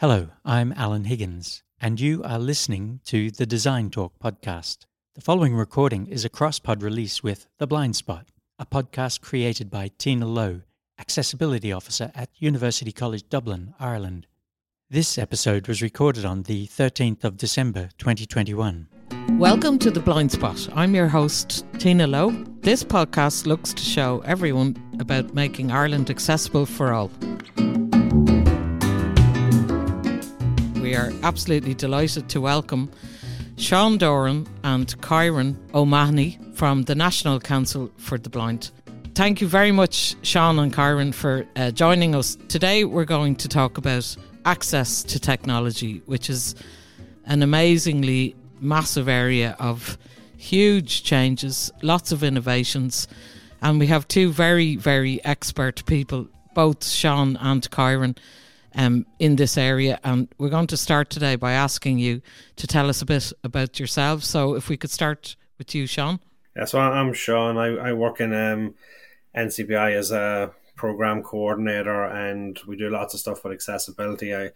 Hello, I'm Allen Higgins, and you are listening to the Design Talk podcast. The following recording is a cross pod release with The Blind Spot, a podcast created by Tina Lowe, Accessibility Officer at University College Dublin, Ireland. This episode was recorded on the 13th of December 2021. Welcome to The Blind Spot. I'm your host, Tina Lowe. This podcast looks to show everyone about making Ireland accessible for all. We are absolutely delighted to welcome Sean Doran and Kyran O'Mahoney from the National Council for the Blind. Thank you very much, Sean and Kyran, for uh, joining us. Today, we're going to talk about access to technology, which is an amazingly massive area of huge changes, lots of innovations. And we have two very, very expert people, both Sean and Kyran um, in this area. And we're going to start today by asking you to tell us a bit about yourselves. So if we could start with you, Sean. Yeah, so I'm Sean. I, I work in um, NCBI as a program coordinator, and we do lots of stuff with accessibility. I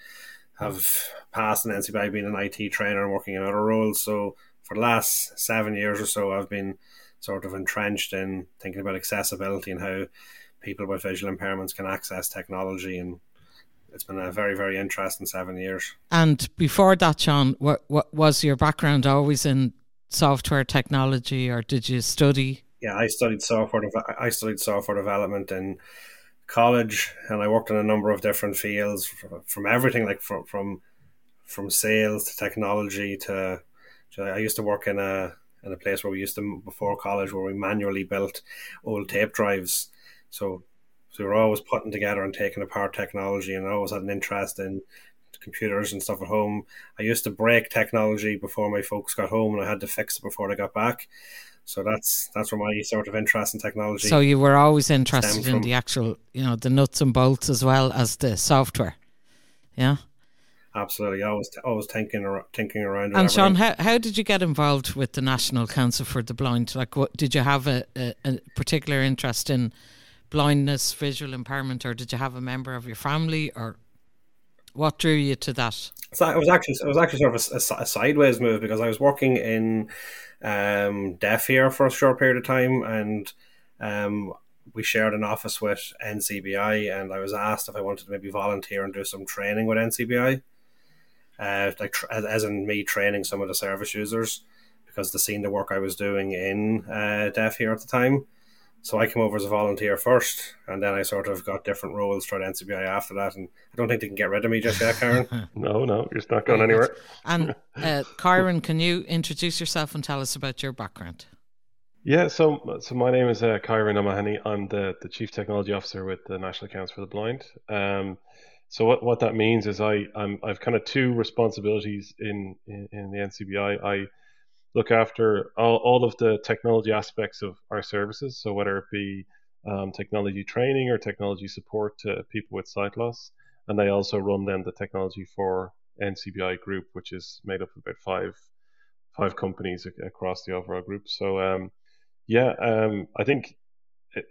have passed in NCBI being an IT trainer and working in other roles. So for the last seven years or so, I've been sort of entrenched in thinking about accessibility and how people with visual impairments can access technology and it's been a very very interesting seven years. And before that, Sean, what what was your background? Always in software technology, or did you study? Yeah, I studied software. I studied software development in college, and I worked in a number of different fields, from everything like from from from sales to technology to. I used to work in a in a place where we used to before college where we manually built old tape drives. So so we were always putting together and taking apart technology, and I always had an interest in computers and stuff at home. I used to break technology before my folks got home, and I had to fix it before they got back. So that's that's where my sort of interest in technology. So you were always interested in the actual, you know, the nuts and bolts as well as the software. Yeah. Absolutely, always always thinking thinking around. And Sean, how, how did you get involved with the National Council for the Blind? Like, what did you have a, a, a particular interest in blindness, visual impairment, or did you have a member of your family, or what drew you to that? So it was actually it was actually sort of a, a sideways move because I was working in um, here for a short period of time, and um, we shared an office with NCBI, and I was asked if I wanted to maybe volunteer and do some training with NCBI, uh, like as in me training some of the service users because they seen the work I was doing in uh, here at the time. So I came over as a volunteer first, and then I sort of got different roles throughout NCBI after that. And I don't think they can get rid of me just yet, Kyran. no, no, you're not going anywhere. and uh, Kyran, can you introduce yourself and tell us about your background? Yeah, so so my name is uh, Kyran O'Mahoney. I'm the, the Chief Technology Officer with the National Council for the Blind. Um, so what, what that means is I I'm, I've kind of two responsibilities in, in, in the NCBI. I look after all, all of the technology aspects of our services. So whether it be um, technology training or technology support to people with sight loss, and they also run then the technology for NCBI Group, which is made up of about five five companies across the overall group. So um, yeah, um, I think eh,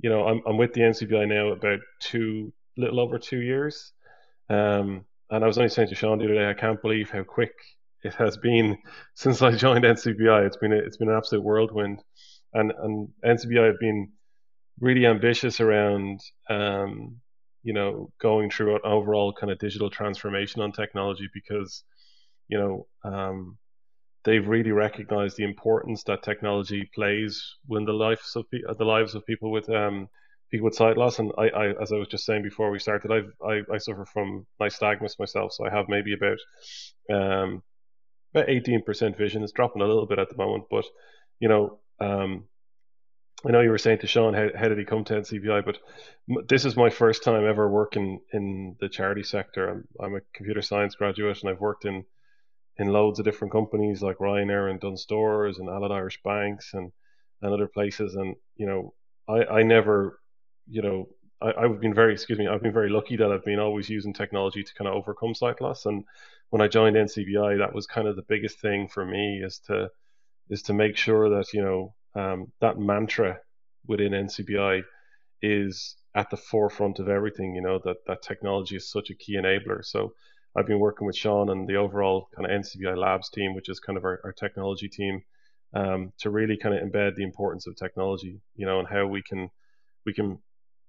you know I'm I'm with the NCBI now about two little over two years. Um, and I was only saying to Sean the other day, I can't believe how quick it has been since I joined NCBI. It's been a, it's been an absolute whirlwind, and and NCBI have been really ambitious around um, you know going through an overall kind of digital transformation on technology because you know um, they've really recognized the importance that technology plays when the lives of the lives of people with um, people with sight loss. And I, I, as I was just saying before we started, I've, I, I suffer from nystagmus myself, so I have maybe about um, about 18% vision. It's dropping a little bit at the moment, but you know, um, I know you were saying to Sean, how, how did he come to NCBI? But this is my first time ever working in the charity sector. I'm, I'm a computer science graduate, and I've worked in in loads of different companies like Ryanair and Dunnes Stores and Allied Irish Banks and and other places. And you know, I I never, you know, I, I, have been very excuse me, I've been very lucky that I've been always using technology to kind of overcome sight loss and when I joined NCBI, that was kind of the biggest thing for me is to is to make sure that you know um, that mantra within NCBI is at the forefront of everything. You know that that technology is such a key enabler. So I've been working with Sean and the overall kind of NCBI Labs team, which is kind of our, our technology team, um, to really kind of embed the importance of technology, you know, and how we can we can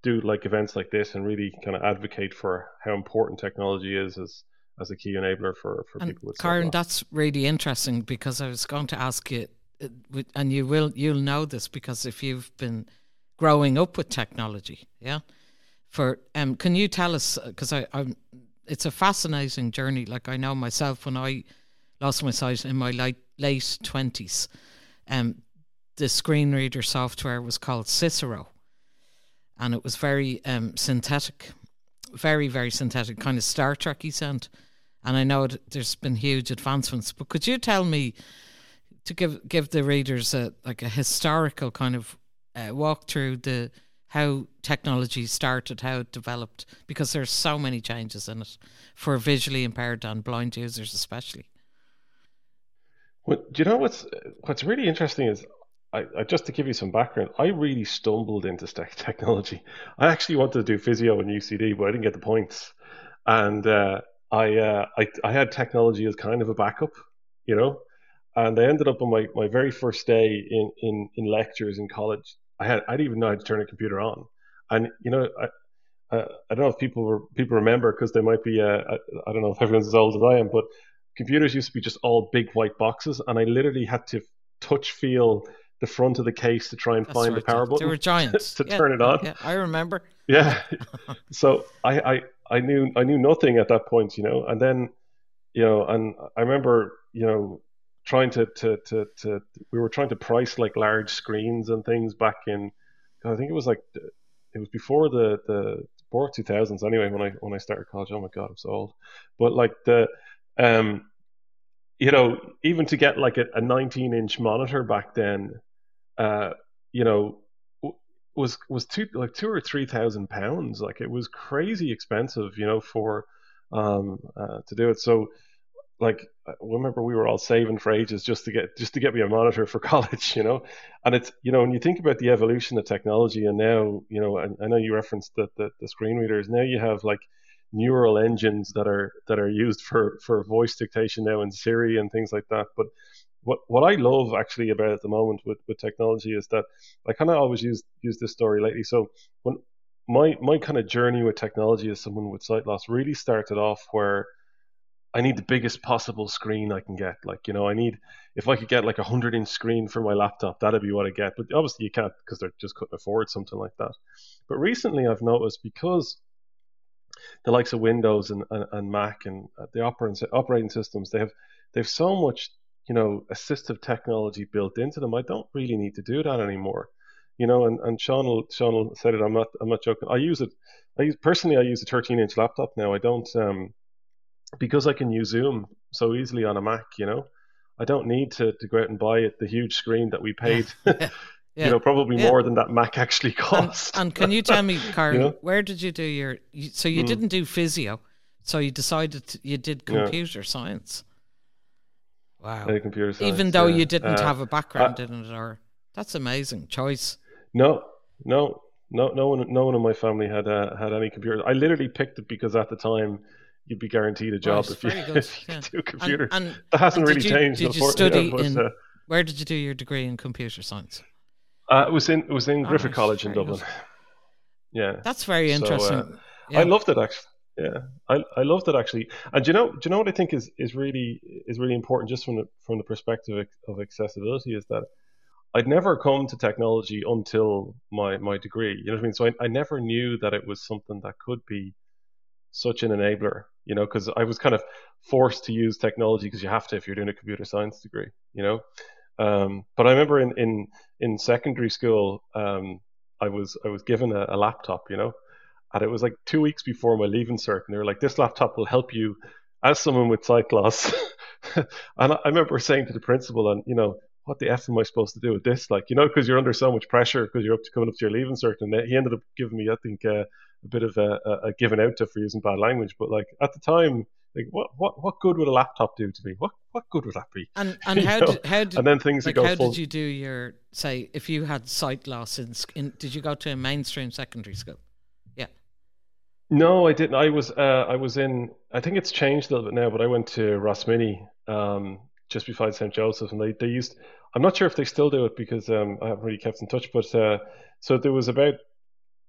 do like events like this and really kind of advocate for how important technology is as as a key enabler for for and people with Kyran, that's really interesting because I was going to ask you, uh, and you will you'll know this because if you've been growing up with technology, yeah. For um, can you tell us because I I'm it's a fascinating journey. Like I know myself when I lost my sight in my late late twenties, um, the screen reader software was called Cicero, and it was very um, synthetic, very very synthetic, kind of Star Trekky sound. And I know there's been huge advancements, but could you tell me to give give the readers a like a historical kind of uh, walk through the how technology started, how it developed, because there's so many changes in it for visually impaired and blind users, especially. Well, do you know what's what's really interesting is I, I, just to give you some background, I really stumbled into tech technology. I actually wanted to do physio and UCD, but I didn't get the points, and uh, I, uh, I I had technology as kind of a backup, you know, and I ended up on my, my very first day in, in, in lectures in college I had I didn't even know how to turn a computer on, and you know I uh, I don't know if people were, people remember because they might be uh, I, I don't know if everyone's as old as I am, but computers used to be just all big white boxes, and I literally had to touch feel the front of the case to try and That's find right. the power They button were giants to Yeah, turn it on. Yeah, I remember. Yeah. so I, I I knew I knew nothing at that point, you know, and then you know, and I remember you know trying to to to, to we were trying to price like large screens and things back in I think it was like it was before the the before 2000s anyway when I when I started college. Oh my god, I'm so old. But like the um you know even to get like a, a 19 inch monitor back then uh you know was was two like two or three thousand pounds like it was crazy expensive you know for um uh, to do it so like I remember we were all saving for ages just to get just to get me a monitor for college, you know. And it's you know when you think about the evolution of technology, and now you know I, I know you referenced the, the, the screen readers. Now you have like neural engines that are that are used for for voice dictation now in Siri and things like that. But what what I love actually about at the moment with with technology is that I kind of always use use this story lately. So when my my kind of journey with technology as someone with sight loss really started off where I need the biggest possible screen I can get. Like, you know, I need, if I could get like a 100 inch screen for my laptop, that'd be what I get. But obviously you can't because they're just couldn't afford something like that. But recently I've noticed because the likes of Windows and, and, and Mac and uh, the operating, operating systems, they have, they have so much, you know, assistive technology built into them. I don't really need to do that anymore. You know, and, and Sean will, Sean said it. I'm not, I'm not joking. I use it. I use, personally, I use a 13 inch laptop now. I don't, um, because I can use Zoom so easily on a Mac, you know, I don't need to, to go out and buy it the huge screen that we paid. Yeah. Yeah. you know, probably yeah. more than that Mac actually cost. And, and can you tell me, Kyran, you know? where did you do your? So you mm. didn't do physio, so you decided to, you did computer science. Wow, computer science. Even though you didn't uh, have a background uh, in it, or that's amazing choice. No, no, no, no one, no one in my family had uh, had any computers. I literally picked it because at the time you'd be guaranteed a job if, you, if you, yeah. do computer. And, and, that hasn't really you, changed. Did you study but, in? Uh, where did you do your degree in computer science? Uh, it was in it was in oh, Griffith College in Dublin. Good. Yeah, that's very interesting. So, uh, yeah. I loved it actually. Yeah, I, I loved it actually. And do you know do you know what I think is, is really is really important just from the from the perspective of accessibility is that I'd never come to technology until my my degree. You know what I mean? So I, I never knew that it was something that could be such an enabler, you know, because I was kind of forced to use technology because you have to if you're doing a computer science degree, you know. Um, but I remember in in, in secondary school, um, I was I was given a, a, laptop, you know, and it was like two weeks before my leaving cert, and they were like, "This laptop will help you as someone with sight loss." and I remember saying to the principal, and you know, what the f am I supposed to do with this? Like, you know, because you're under so much pressure because you're up to coming up to your leaving cert, and he ended up giving me, I think, uh, a bit of a, a, a given out to for using bad language. But like at the time, like what what what good would a laptop do to me? What what good would that be? And and how did, how did and then things like go how full... did you do your say if you had sight loss in, in did you go to a mainstream secondary school? No, I didn't. I was uh, I was in. I think it's changed a little bit now, but I went to Rosmini um, just beside St Joseph, and they, they used. I'm not sure if they still do it because um, I haven't really kept in touch. But uh, so there was about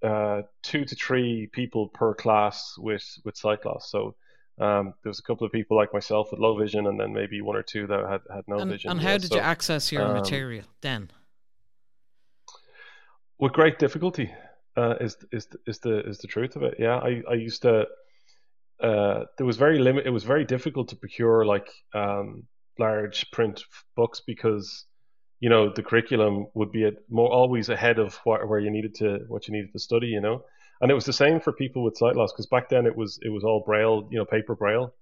uh, two to three people per class with with sight loss. So um, there was a couple of people like myself with low vision, and then maybe one or two that had had no and, vision. And how did so, you access your um, material then? With great difficulty, uh, is is is the is the truth of it. Yeah, I I used to. Uh, there was very limit. It was very difficult to procure like um, large print books because you know the curriculum would be at more always ahead of what, where you needed to what you needed to study. You know, and it was the same for people with sight loss because back then it was it was all braille, you know, paper braille,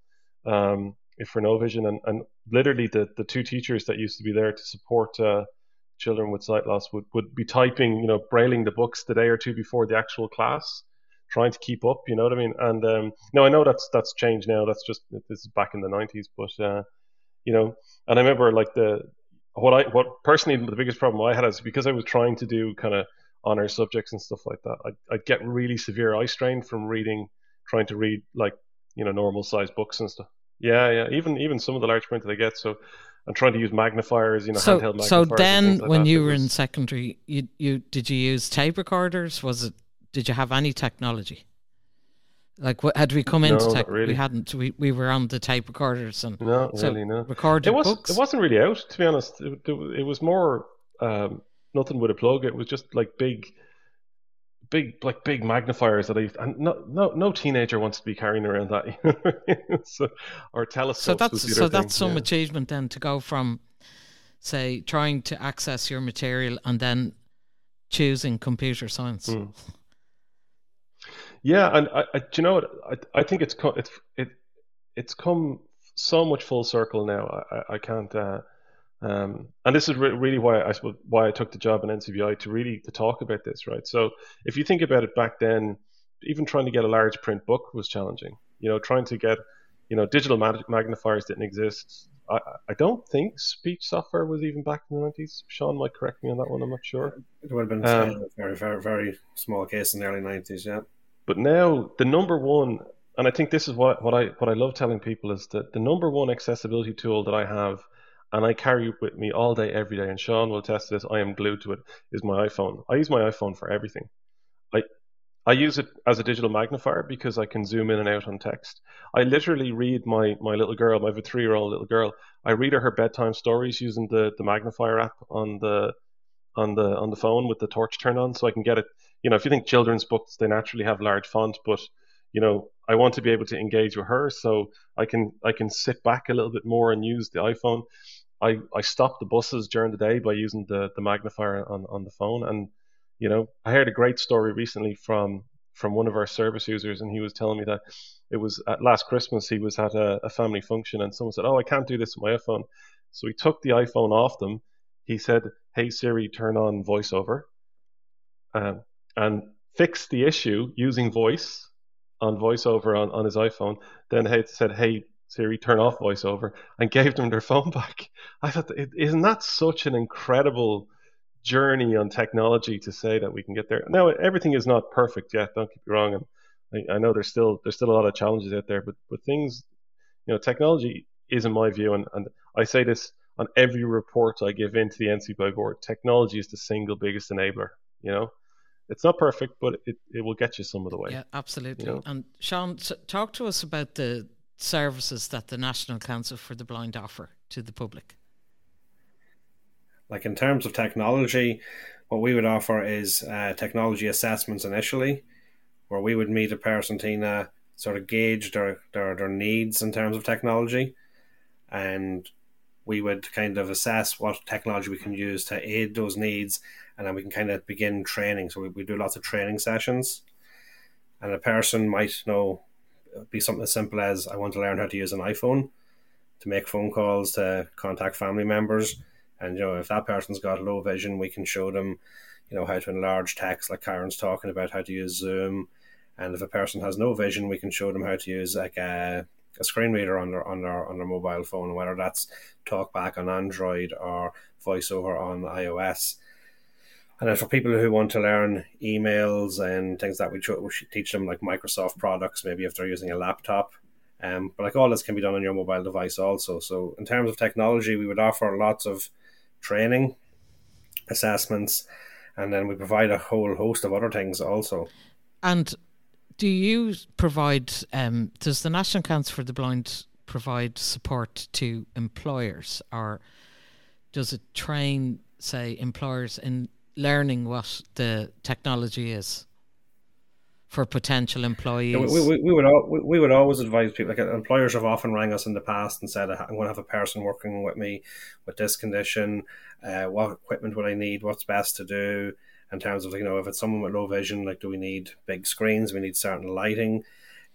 um, if for no vision, and, and literally the the two teachers that used to be there to support uh, children with sight loss would would be typing, you know, brailing the books the day or two before the actual class, trying to keep up. You know what I mean? And um, no, I know that's that's changed now. That's just this is back in the nineties, but uh, you know, and I remember like the what I what personally the biggest problem I had is because I was trying to do kind of honor subjects and stuff like that. I'd, I'd get really severe eye strain from reading, trying to read like you know normal size books and stuff. Yeah, yeah. Even even some of the large print that I get. So I'm trying to use magnifiers. You know, so, handheld magnifiers. So then, like when that, you were was... in secondary, you you did you use tape recorders? Was it? Did you have any technology? Like, what had we come no, into tech? Really. We hadn't. We, we were on the tape recorders and no, so really, no. Recorded it was, books. It wasn't really out, to be honest. It, it, it was more um, nothing with a plug. It was just like big big like big magnifiers that I and no no no teenager wants to be carrying around that so, or telescopes. So that's so that's thing. some yeah. achievement then to go from say trying to access your material and then choosing computer science. Mm. Yeah, and I, I you know what I I think it's it's it it's come so much full circle now. I I can't. Uh, um, and this is re- really why I why I took the job in NCBI to really to talk about this, right? So if you think about it back then, even trying to get a large print book was challenging. You know, trying to get, you know, digital mag- magnifiers didn't exist. I, I don't think speech software was even back in the nineties. Sean might correct me on that one. I'm not sure. It would have been um, a very, very, very small case in the early nineties. Yeah. But now the number one, and I think this is what what I what I love telling people is that the number one accessibility tool that I have and I carry it with me all day, every day. And Sean will attest to this. I am glued to it. Is my iPhone. I use my iPhone for everything. I I use it as a digital magnifier because I can zoom in and out on text. I literally read my my little girl. I have a three year old little girl. I read her her bedtime stories using the the magnifier app on the on the on the phone with the torch turned on, so I can get it. You know, if you think children's books, they naturally have large font, but you know, I want to be able to engage with her, so I can I can sit back a little bit more and use the iPhone. I, I stop the buses during the day by using the, the magnifier on, on the phone. And, you know, I heard a great story recently from from one of our service users, and he was telling me that it was at last Christmas he was at a, a family function, and someone said, "Oh, I can't do this with my iPhone." So he took the iPhone off them. He said, "Hey Siri, turn on VoiceOver," um, and fixed the issue using voice on VoiceOver on, on his iPhone. Then he said, "Hey Siri, turn off voiceover, and gave them their phone back. I thought, isn't that such an incredible journey on technology to say that we can get there? Now, everything is not perfect yet. Don't get me wrong, and I, I know there's still there's still a lot of challenges out there, but but things, you know, technology is in my view, and, and I say this on every report I give into the NCBI board. Technology is the single biggest enabler. You know, it's not perfect, but it, it will get you some of the way. Yeah, absolutely. You know? And Sean, talk to us about the services that the National Council for the Blind offer to the public? Like in terms of technology, what we would offer is uh, technology assessments initially, where we would meet a person, Tina, sort of gauge their, their, their needs in terms of technology, and we would kind of assess what technology we can use to aid those needs, and then we can kind of begin training. So we, we do lots of training sessions, and a person might know be something as simple as I want to learn how to use an iPhone to make phone calls to contact family members. And you know, if that person's got low vision, we can show them, you know, how to enlarge text, like Kyran's talking about how to use Zoom. And if a person has no vision, we can show them how to use like a, a screen reader on their on their on their mobile phone, whether that's TalkBack on Android or VoiceOver on iOS. And then for people who want to learn emails and things that we, we teach them like Microsoft products, maybe if they're using a laptop. Um, but like all this can be done on your mobile device also. So in terms of technology, we would offer lots of training, assessments, and then we provide a whole host of other things also. And do you provide? Um, does the National Council for the Blind provide support to employers, or does it train, say, employers in learning what the technology is for potential employees? Yeah, we, we, we, would we, we would always advise people. Like employers have often rang us in the past and said, "I'm going to have a person working with me with this condition. Uh, what equipment would I need? What's best to do?" In terms of you know, if it's someone with low vision, like do we need big screens? We need certain lighting.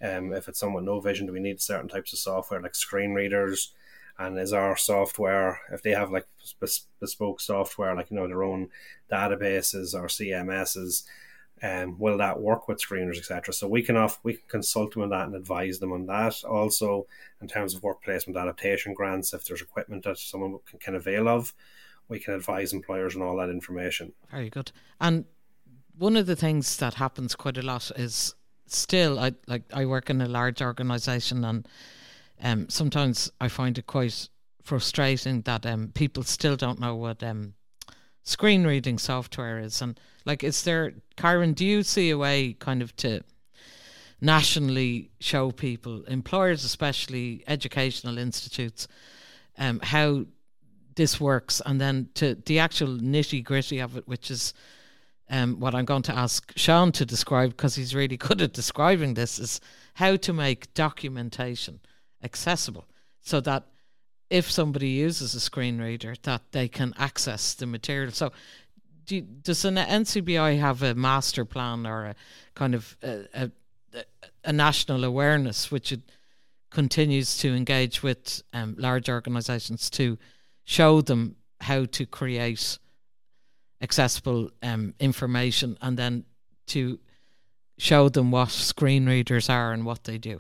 Um, if it's someone with no vision, do we need certain types of software like screen readers? and is our software if they have like bespoke software like you know their own databases or cms's um, will that work with screeners etc so we can off we can consult them on that and advise them on that. Also in terms of work placement adaptation grants if there's equipment that someone can, can avail of we can advise employers on all that information. Very good. And one of the things that happens quite a lot is still i like i work in a large organization and um, sometimes I find it quite frustrating that um, people still don't know what um, screen reading software is. And like, is there, Kyran, do you see a way kind of to nationally show people, employers especially, educational institutes, um, how this works, and then to the actual nitty gritty of it, which is um, what I'm going to ask Sean to describe because he's really good at describing this, is how to make documentation accessible so that if somebody uses a screen reader that they can access the material. So do you, does an NCBI have a master plan or a kind of a, a, a national awareness which it continues to engage with um, large organizations to show them how to create accessible um, information and then to show them what screen readers are and what they do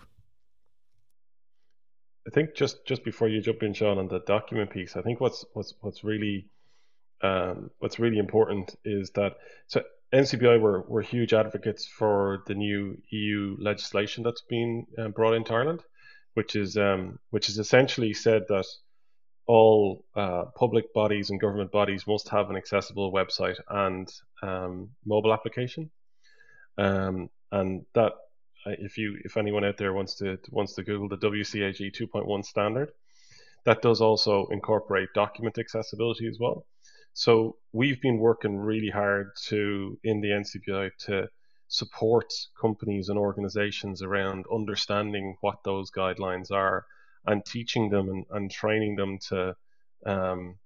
I think just just before you jump in, Sean, on the document piece, I think what's what's what's really um, what's really important is that so NCBI were were huge advocates for the new EU legislation that's been um, brought into Ireland, which is um, which is essentially said that all uh, public bodies and government bodies must have an accessible website and um, mobile application, um, and that if you if anyone out there wants to wants to Google the WCAG 2.1 standard, that does also incorporate document accessibility as well. So we've been working really hard to in the NCBI to support companies and organizations around understanding what those guidelines are and teaching them and, and training them to um,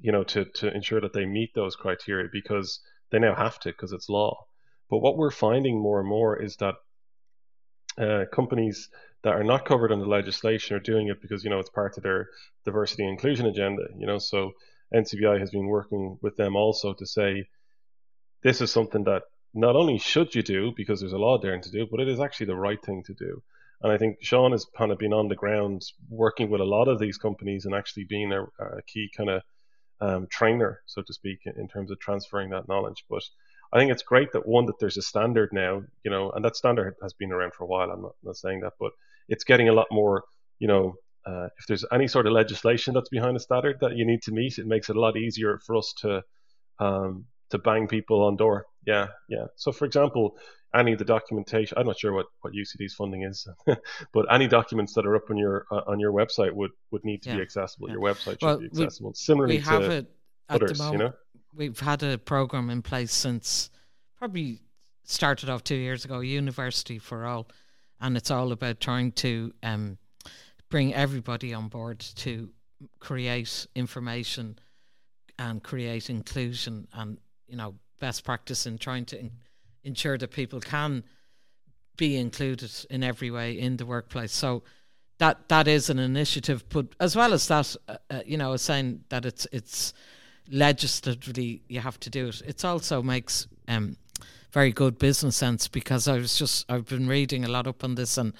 you know to, to ensure that they meet those criteria because they now have to because it's law. But what we're finding more and more is that uh, companies that are not covered under legislation are doing it because you know it's part of their diversity and inclusion agenda. You know, so NCBI has been working with them also to say this is something that not only should you do because there's a law there to do, but it is actually the right thing to do. And I think Sean has kind of been on the ground working with a lot of these companies and actually being a, a key kind of um, trainer, so to speak, in terms of transferring that knowledge. But I think it's great that one that there's a standard now, you know, and that standard has been around for a while. I'm not, not saying that, but it's getting a lot more, you know, uh, if there's any sort of legislation that's behind a standard that you need to meet, it makes it a lot easier for us to um, to bang people on door. Yeah, yeah. So, for example, any of the documentation, I'm not sure what, what UCD's funding is, but any documents that are up on your uh, on your website would, would need to yeah. be accessible. Yeah. Your website should well, be accessible. We, Similarly we have to it at others, the moment. You know? We've had a program in place since probably started off two years ago, University for All, and it's all about trying to um, bring everybody on board to create information and create inclusion and you know best practice in trying to in- ensure that people can be included in every way in the workplace. So that that is an initiative, but as well as that, uh, uh, you know, saying that it's it's legislatively you have to do it. It also makes um, very good business sense because I was just I've been reading a lot up on this and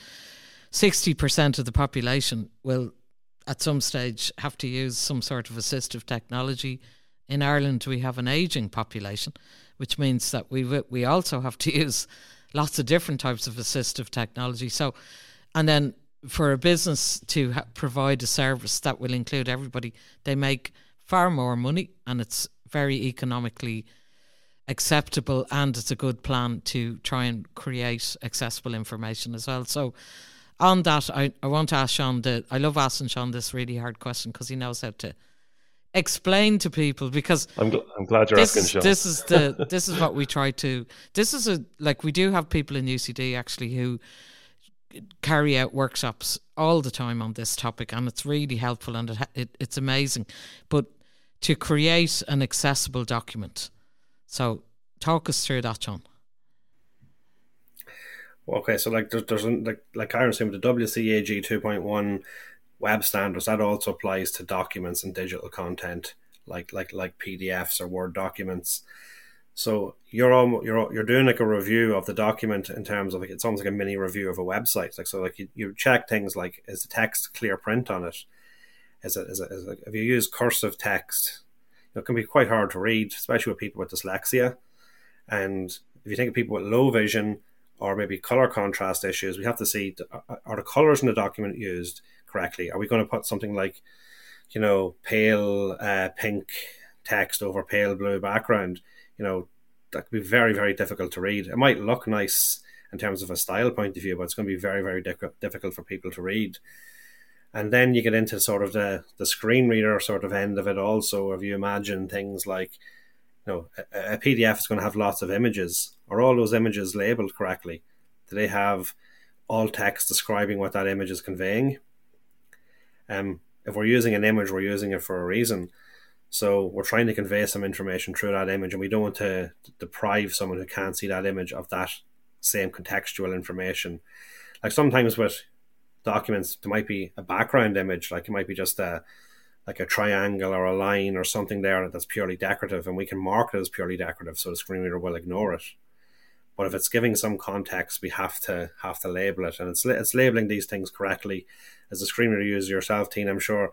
sixty percent of the population will at some stage have to use some sort of assistive technology in Ireland we have an aging population, which means that we we also have to use lots of different types of assistive technology. So, and then for a business to ha- provide a service that will include everybody, they make far more money, and it's very economically acceptable and it's a good plan to try and create accessible information as well. So on that, I, I want to ask Sean the I love asking Sean this really hard question because he knows how to explain to people because I'm, gl- I'm glad you're this asking Sean. this is the this is what we try to this is a like we do have people in UCD actually who carry out workshops all the time on this topic and it's really helpful and it, it it's amazing but to create an accessible document so talk us through that, Sean. Okay, so like there's, there's like like Aaron saying with the WCAG 2.1 web standards, that also applies to documents and digital content like like like PDFs or Word documents. So you're almost, you're you're doing like a review of the document in terms of like it's almost like a mini review of a website. Like so, like you, you check things like is the text clear print on it? It, is it if you use cursive text, it can be quite hard to read, especially with people with dyslexia. And if you think of people with low vision or maybe color contrast issues, we have to see are the colors in the document used correctly? Are we going to put something like, you know, pale uh, pink text over pale blue background? You know, that could be very, very difficult to read. It might look nice in terms of a style point of view, but it's going to be very, very difficult for people to read. And then you get into sort of the, the screen reader sort of end of it also, if you imagine things like, you know, a, a PDF is going to have lots of images. Are all those images labeled correctly? Do they have all text describing what that image is conveying? Um, if we're using an image, we're using it for a reason. So we're trying to convey some information through that image, and we don't want to deprive someone who can't see that image of that same contextual information. Like sometimes with documents, there might be a background image, like it might be just a like a triangle or a line or something there that's purely decorative, and we can mark it as purely decorative, so the screen reader will ignore it. But if it's giving some context, we have to have to label it, and it's it's labeling these things correctly. As a screen reader user yourself, Teen, I'm sure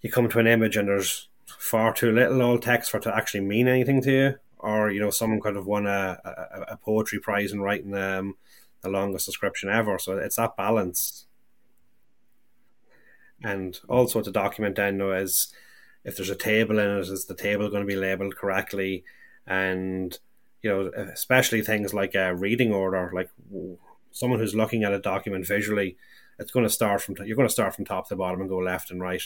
you come to an image and there's far too little old text for it to actually mean anything to you, or you know someone could have won a, a, a poetry prize in writing um, the longest subscription ever. So it's that balance. And also to document then is if there's a table in it, is the table going to be labeled correctly? And you know, especially things like a reading order, like someone who's looking at a document visually, it's going to start from you're going to start from top to bottom and go left and right.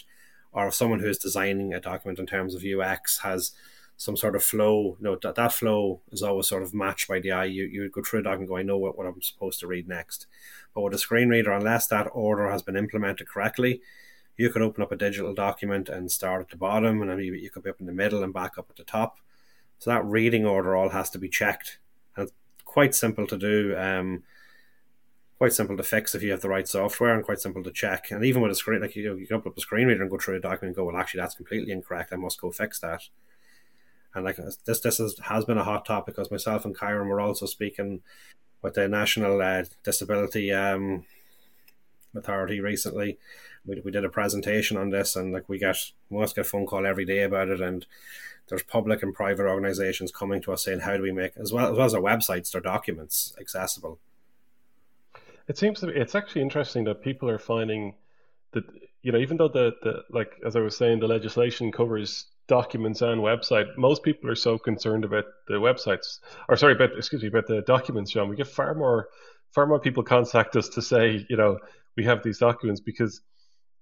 Or if someone who's designing a document in terms of UX has some sort of flow. You know, that, that flow is always sort of matched by the eye. You, you go through a document and go, I know what, what I'm supposed to read next. But with a screen reader, unless that order has been implemented correctly, you could open up a digital document and start at the bottom, and then you, you could be up in the middle and back up at the top. So that reading order all has to be checked. And it's quite simple to do. Um, quite simple to fix if you have the right software and quite simple to check. And even with a screen, like you, you can open up a screen reader and go through a document and go, well, actually, that's completely incorrect. I must go fix that and like this this is, has been a hot topic because myself and Kyran were also speaking with the National uh, Disability um, Authority recently. We, we did a presentation on this, and like we get we must get phone call every day about it, and there's public and private organizations coming to us saying how do we make as well as well as our websites, their documents accessible. It seems to be it's actually interesting that people are finding that you know even though the the like as I was saying the legislation covers documents and website. Most people are so concerned about the websites, or sorry, about excuse me, about the documents, Sean. We get far more, far more people contact us to say, you know, we have these documents because,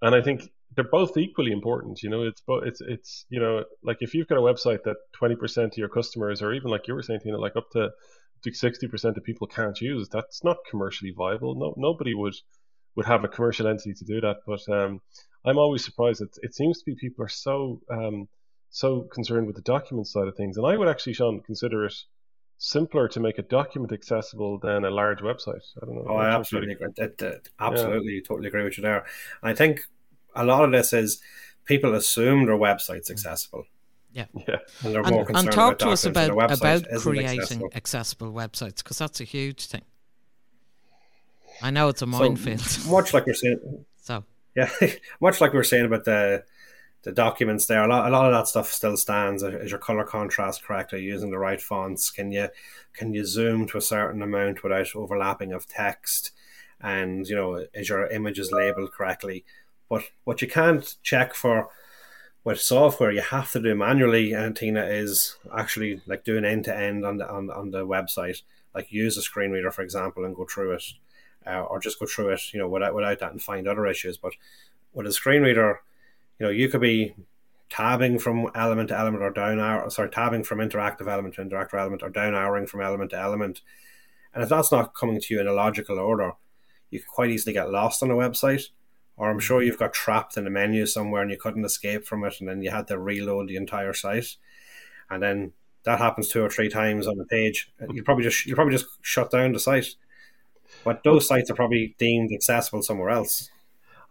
and I think they're both equally important. You know, it's it's it's you know, like if you've got a website that twenty percent of your customers, or even like you were saying, you know, like up to sixty percent of people can't use, that's not commercially viable. No, nobody would would have a commercial entity to do that. But um, I'm always surprised that it seems to be people are so um, so concerned with the document side of things. And I would actually, Sean, consider it simpler to make a document accessible than a large website. I don't know. Oh, I absolutely agree. absolutely, yeah. totally agree with you there. And I think a lot of this is people assume their website's mm. accessible. Yeah, yeah. And, and, and talk to us about about creating accessible. accessible websites because that's a huge thing. I know it's a minefield. So, much like you're saying. So yeah, much like we were saying about the the documents there. A lot, a lot of that stuff still stands. Is your color contrast correct? Are you using the right fonts? Can you can you zoom to a certain amount without overlapping of text? And you know, is your images labeled correctly? But what you can't check for with software, you have to do manually. And Tina is actually like doing end to end on the on, on the website. Like use a screen reader, for example, and go through it, uh, or just go through it, you know, without without that and find other issues. But with a screen reader you know, you could be tabbing from element to element or down arrow, sorry, tabbing from interactive element to interactive element or down arrowing from element to element. And if that's not coming to you in a logical order, you can quite easily get lost on a website. Or I'm sure mm-hmm. you've got trapped in a menu somewhere and you couldn't escape from it, and then you had to reload the entire site. And then that happens two or three times on the page. You probably just you probably just shut down the site. But those sites are probably deemed accessible somewhere else.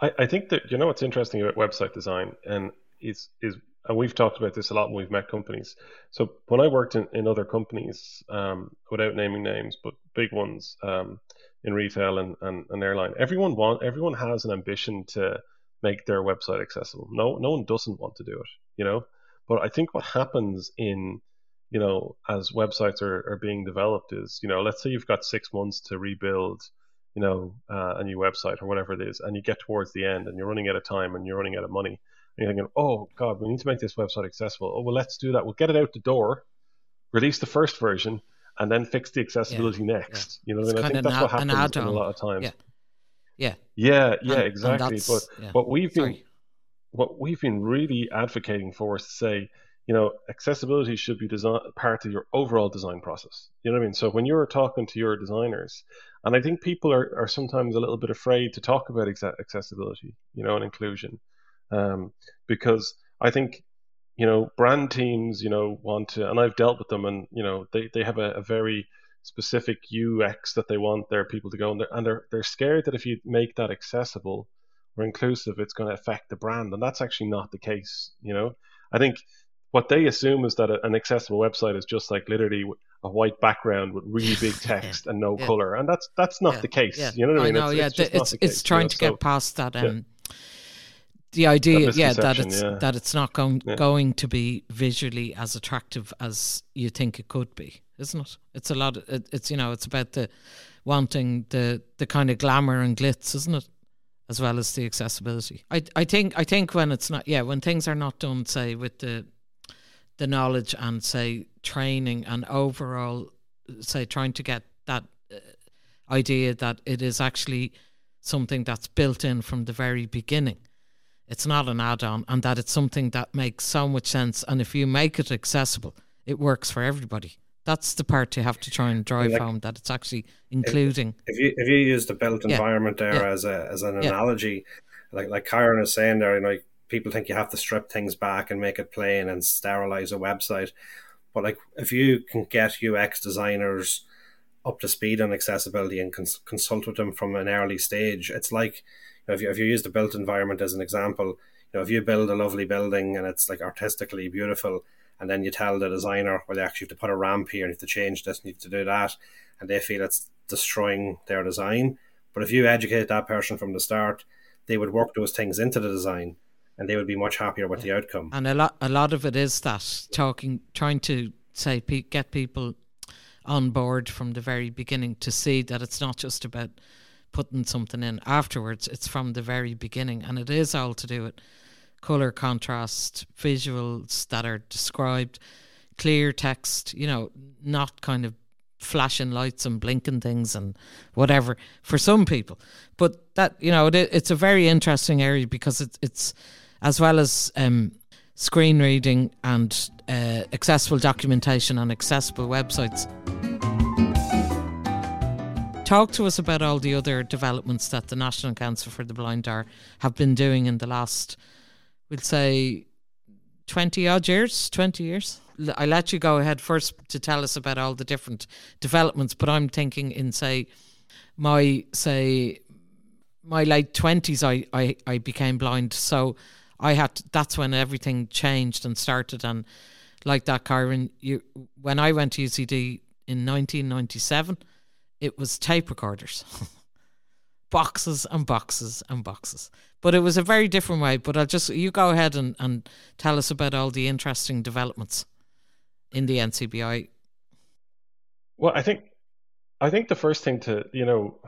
I, I think that you know what's interesting about website design and is is and we've talked about this a lot when we've met companies. So when I worked in, in other companies, um, without naming names, but big ones um, in retail and, and, and airline, everyone want everyone has an ambition to make their website accessible. No no one doesn't want to do it, you know. But I think what happens in you know as websites are, are being developed is you know let's say you've got six months to rebuild you know, uh, a new website or whatever it is, and you get towards the end and you're running out of time and you're running out of money, and you're thinking, oh God, we need to make this website accessible. Oh well, let's do that. We'll get it out the door, release the first version, and then fix the accessibility yeah, next. Yeah. You know, and I think that's na- what happens a lot of times. Yeah, yeah, yeah, yeah and, exactly. And but yeah. what we've been, Sorry. what we've been really advocating for is to say, you know, accessibility should be design, part of your overall design process. You know what I mean? So when you're talking to your designers and I think people are, are sometimes a little bit afraid to talk about accessibility, you know, and inclusion, um, because I think, you know, brand teams, you know, want to, and I've dealt with them, and you know, they, they have a, a very specific UX that they want their people to go, and they're, and they're they're scared that if you make that accessible or inclusive, it's going to affect the brand, and that's actually not the case. You know, I think what they assume is that an accessible website is just like literally a white background with really big text and no yeah. color, and that's that's not yeah. the case. Yeah. You know what I mean? Know, it's, yeah, it's it's, it's trying to get past that. Um, the idea, that yeah, that it's that it's not going going to be visually as attractive as you think it could be, isn't it? It's a lot. Of, it, it's you know, it's about the wanting the the kind of glamour and glitz, isn't it? As well as the accessibility. I I think I think when it's not yeah when things are not done say with the the knowledge and say training and overall say trying to get that uh, idea that it is actually something that's built in from the very beginning it's not an add-on and that it's something that makes so much sense and if you make it accessible it works for everybody that's the part you have to try and drive like, home that it's actually including if, you if you use the built environment yeah, there yeah. as a as an yeah. analogy like like Kyran is saying there you know people think you have to strip things back and make it plain and sterilize a website. But like if you can get UX designers up to speed on accessibility and cons- consult with them from an early stage, it's like you know, if you if you use the built environment as an example, you know if you build a lovely building and it's like artistically beautiful, and then you tell the designer, well, you actually have to put a ramp here, and you have to change this, and you have to do that, and they feel it's destroying their design. But if you educate that person from the start, they would work those things into the design and they would be much happier with yeah. the outcome. And a lot, a lot of it is that talking, trying to say, get people on board from the very beginning to see that it's not just about putting something in afterwards. It's from the very beginning, and it is all to do with color contrast, visuals that are described, clear text. You know, not kind of flashing lights and blinking things and whatever for some people. But that you know, it, it's a very interesting area because it's it's as well as um, screen reading and uh, accessible documentation on accessible websites. Talk to us about all the other developments that the National Council for the Blind are have been doing in the last, we'll say, twenty odd years. Twenty years. I let you go ahead first to tell us about all the different developments, but I'm thinking in say my say my late twenties, I, I I became blind, so I had to, that's when everything changed and started and like that Kyran you when I went to UCD in 1997 it was tape recorders boxes and boxes and boxes. But it was a very different way. But I'll just you go ahead and, and tell us about all the interesting developments in the NCBI. Well, I think I think the first thing to you know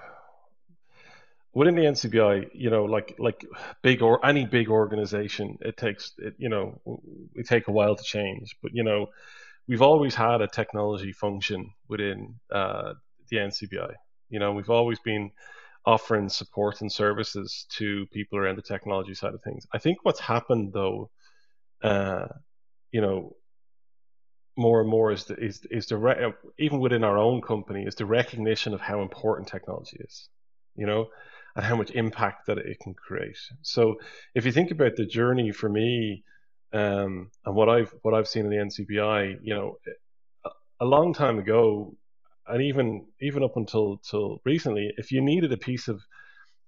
within the NCBI, you know, like like big or any big organization, it takes it, you know it take a while to change. But you know, we've always had a technology function within uh, the NCBI. You know, we've always been offering support and services to people around the technology side of things. I think what's happened though, uh, you know, more and more is the, is is the re- even within our own company is the recognition of how important technology is. You know, and how much impact that it can create. So if you think about the journey for me um, and what I've what I've seen in the NCBI, you know, a, long time ago, and even even up until till recently, if you needed a piece of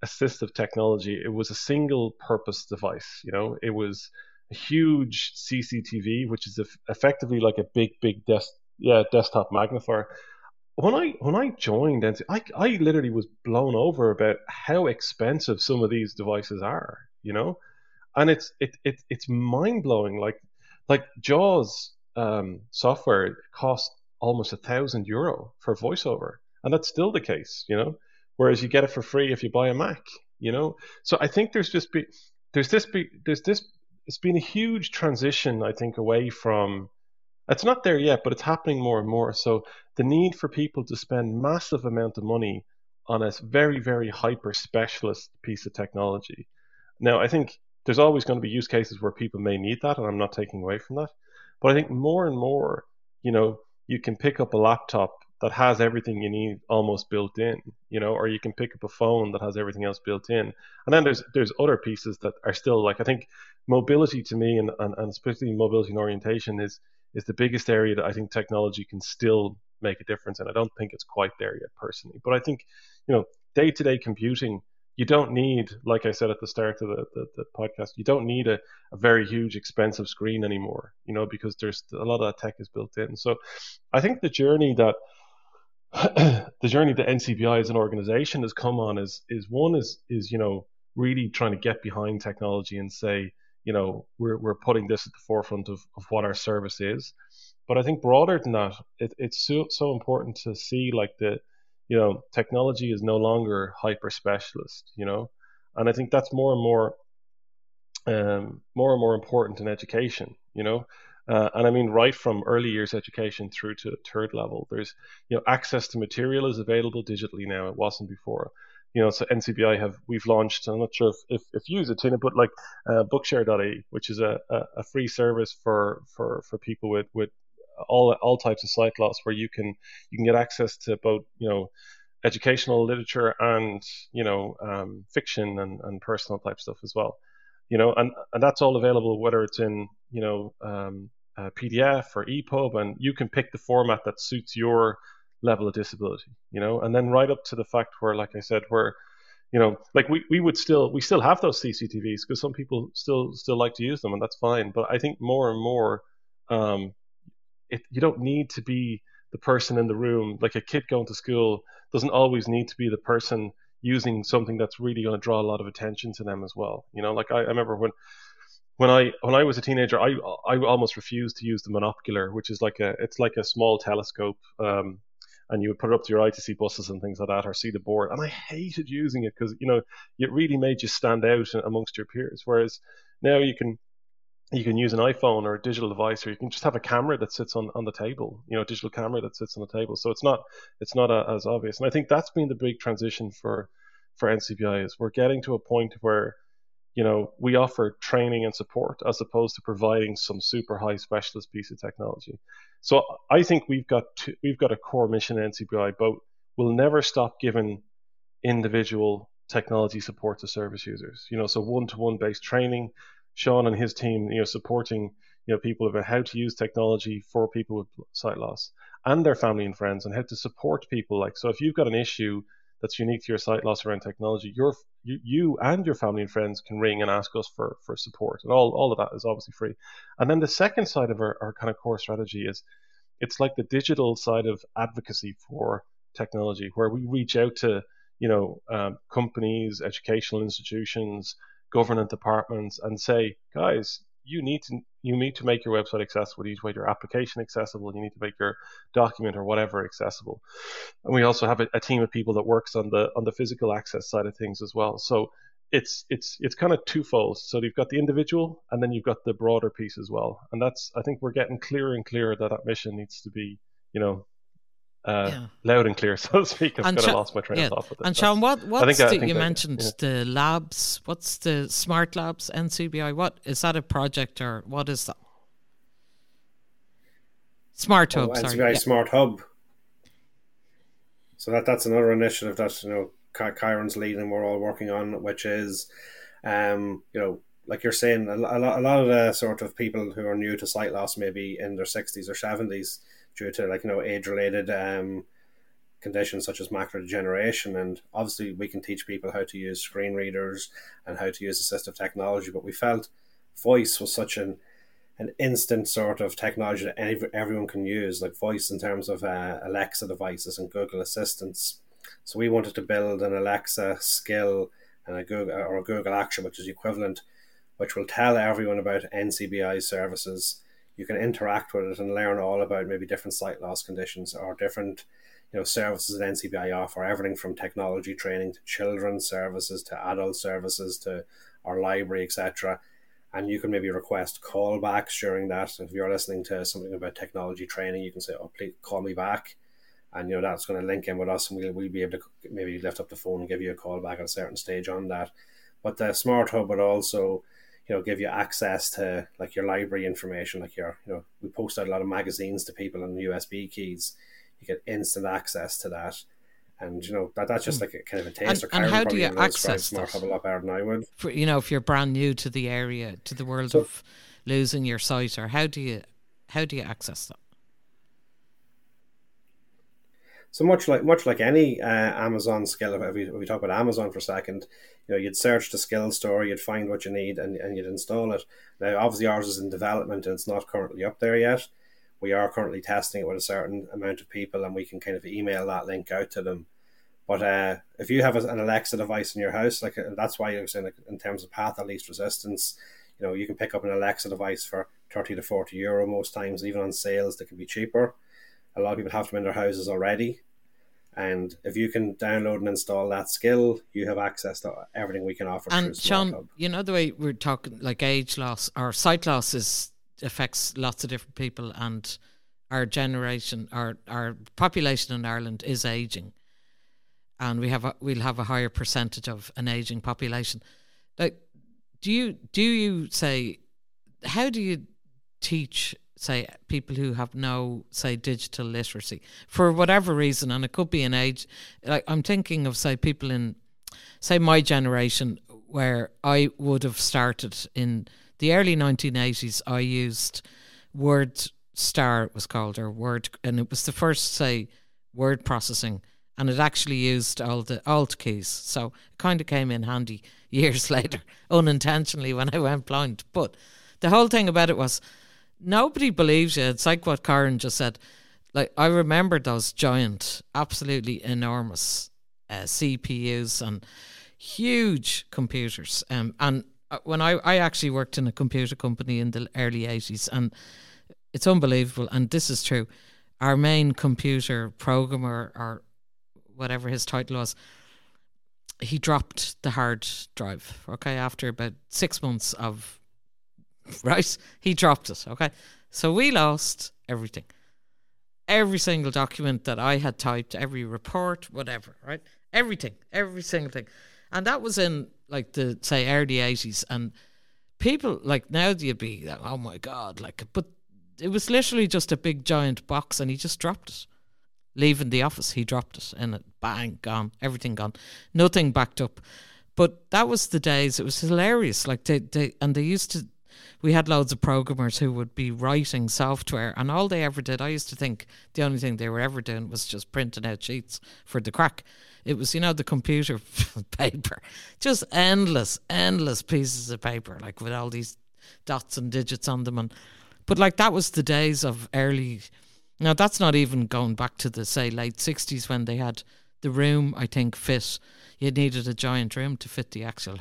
assistive technology, it was a single purpose device. You know, it was a huge CCTV, which is effectively like a big, big desk, yeah, desktop magnifier when I when I joined NC, I I literally was blown over about how expensive some of these devices are, you know, and it's it, it it's mind blowing. Like like Jaws um, software costs almost a thousand euro for voiceover, and that's still the case, you know. Whereas you get it for free if you buy a Mac, you know. So I think there's just be there's this be there's this it's been a huge transition, I think, away from it's not there yet, but it's happening more and more. So the need for people to spend massive amount of money on a very, very hyper specialist piece of technology. Now, I think there's always going to be use cases where people may need that, and I'm not taking away from that. But I think more and more, you know, you can pick up a laptop that has everything you need almost built in, you know, or you can pick up a phone that has everything else built in. And then there's there's other pieces that are still like I think mobility to me and, and, and especially mobility and orientation is is the biggest area that I think technology can still make a difference. And I don't think it's quite there yet personally. But I think, you know, day to day computing, you don't need, like I said at the start of the, the, the podcast, you don't need a, a, very huge, expensive screen anymore, you know, because there's a lot of that tech is built in. So I think the journey that the journey that NCBI as an organization has come on is is one is is you know really trying to get behind technology and say you know we're we're putting this at the forefront of, of what our service is. But i think broader than that it, it's so, so important to see like the you know technology is no longer hyper specialist you know? And i think that's more and more um, more and more important in education you know? Uh, and I mean, right from early years education through to third level, there's you know access to material is available digitally now. It wasn't before you know, so NCBI have we've launched. I'm not sure if if, if you use it, Tina, but like uh, Bookshare.ie, which is a, a, free service for for for people with with all all types of sight loss, where you can you can get access to both you know educational literature and you know um, fiction and, and personal type stuff as well. You know, and and that's all available whether it's in you know um, PDF or EPUB, and you can pick the format that suits your level of disability, you know, and then right up to the fact where, like I said, where, you know, like we, we would still we still have those CCTVs because some people still still like to use them, and that's fine. But I think more and more, um, it you don't need to be the person in the room. Like a kid going to school doesn't always need to be the person using something that's really going to draw a lot of attention to them as well. You know, like I, I remember when when I when I was a teenager, I I almost refused to use the monocular, which is like a it's like a small telescope um, and you would put it up to your see buses and things like that or see the board. And I hated using it because you know it really made you stand out amongst your peers. Whereas now you can you can use an iPhone or a digital device, or you can just have a camera that sits on, on the table, you know, a digital camera that sits on the table. So it's not it's not a, as obvious. And I think that's been the big transition for for NCBI is we're getting to a point where you know, we offer training and support as opposed to providing some super high specialist piece of technology. So I think we've got to, we've got a core mission at NCBI, but we'll never stop giving individual technology support to service users. You know, so one-to-one based training. Sean and his team, you know, supporting you know people about how to use technology for people with sight loss and their family and friends, and how to support people. Like, so if you've got an issue that's unique to your sight loss around technology, your you, you and your family and friends can ring and ask us for for support, and all all of that is obviously free. And then the second side of our, our kind of core strategy is it's like the digital side of advocacy for technology, where we reach out to you know, um, companies, educational institutions, government departments, and say, guys, you need to you need to make your website accessible. You need to make your application accessible. You need to make your document or whatever accessible. And we also have a, a team of people that works on the on the physical access side of things as well. So it's it's it's kind of twofold. So you've got the individual, and then you've got the broader piece as well. And that's I think we're getting clearer and clearer that that mission needs to be, you know, uh, yeah. loud and clear, so to speak. I've kind of lost my train yeah. of thought with this. And Sean, what what's think, the, you mentioned yeah. the labs? What's the smart labs NCBI? What is that a project or what is that? Smart oh, Hub. Oh, sorry. NCBI Smart Hub. So that that's another initiative that you know Kyran's leading. We're all working on, which is, um, you know, like you're saying, a, a, lot, a lot of the sort of people who are new to sight loss, maybe in their sixties or seventies, due to like you know age related um, conditions such as macular degeneration. And obviously, we can teach people how to use screen readers and how to use assistive technology. But we felt voice was such an an instant sort of technology that any, everyone can use, like voice in terms of uh, Alexa devices and Google assistants. So we wanted to build an Alexa skill and a Google or a Google Action, which is equivalent, which will tell everyone about NCBI services you can interact with it and learn all about maybe different sight loss conditions or different you know services that NCBI offer. Everything from technology training to children's services to adult services to our library etc and you can maybe request callbacks during that. If you're listening to something about technology training you can say oh please call me back. And you know that's going to link in with us and we'll, we'll be able to maybe lift up the phone and give you a call back at a certain stage on that. But the smart hub would also you know give you access to like your library information like your you know we post out a lot of magazines to people on usb keys. You get instant access to that. And you know that that's just hmm. like a kind of a taster and, and how do you access hub a lot better than I would For, you know if you're brand new to the area to the world so, of losing your sight or how do you how do you access that so much like much like any uh, Amazon skill, if we, if we talk about Amazon for a second, you know, you'd search the skill store, you'd find what you need, and, and you'd install it. Now, obviously, ours is in development and it's not currently up there yet. We are currently testing it with a certain amount of people, and we can kind of email that link out to them. But uh, if you have an Alexa device in your house, like that's why you're saying like, in terms of path of least resistance, you know, you can pick up an Alexa device for thirty to forty euro most times, even on sales they can be cheaper. A lot of people have them in their houses already, and if you can download and install that skill, you have access to everything we can offer. And Sean, you know the way we're talking, like age loss or sight loss is affects lots of different people, and our generation, our our population in Ireland is aging, and we have a, we'll have a higher percentage of an aging population. Like, do you do you say, how do you teach say people who have no say digital literacy. For whatever reason and it could be an age like i'm thinking of say people in say my generation where i would have started in the early 1980s i used word star it was called or word and it was the first say word processing and it actually used all the alt keys. So it kind of came in handy years later unintentionally when i went blind. But the whole thing about it was nobody believes you. It's like what Kyran just said. Like I remember those giant, absolutely enormous uh, CPUs and huge computers. Um, and uh, when I I actually worked in a computer company in the early eighties, and it's unbelievable. And this is true. Our main computer programmer, or whatever his title was, he dropped the hard drive. Okay, after about six months of right? He dropped it, okay? So we lost everything. Every single document that I had typed, every report, whatever, right? Everything, every single thing. And that was in like the say early 80s and people like now you'd be like, oh my god, like but it was literally just a big giant box and he just dropped it. Leaving the office, he dropped it and it bang, gone, everything gone. Nothing backed up. But that was the days. It was hilarious. Like they, they and they used to we had loads of programmers who would be writing software, and all they ever did, I used to think the only thing they were ever doing was just printing out sheets for the crack. It was, you know, the computer paper, just endless, endless pieces of paper, like with all these dots and digits on them. And but like that was the days of early. Now that's not even going back to the say late sixties when they had the room, I think, fit. You needed a giant room to fit the actual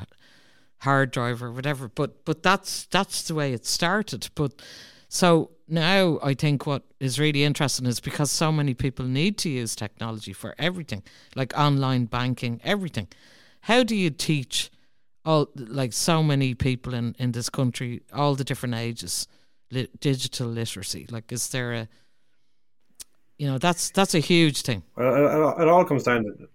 hard drive or whatever. But but that's that's the way it started. But so now I think what is really interesting is because so many people need to use technology for everything, like online banking, everything. How do you teach all like so many people in in this country, all the different ages, li- digital literacy? Like, is there a you know that's that's a huge thing. Well, it, it all comes down to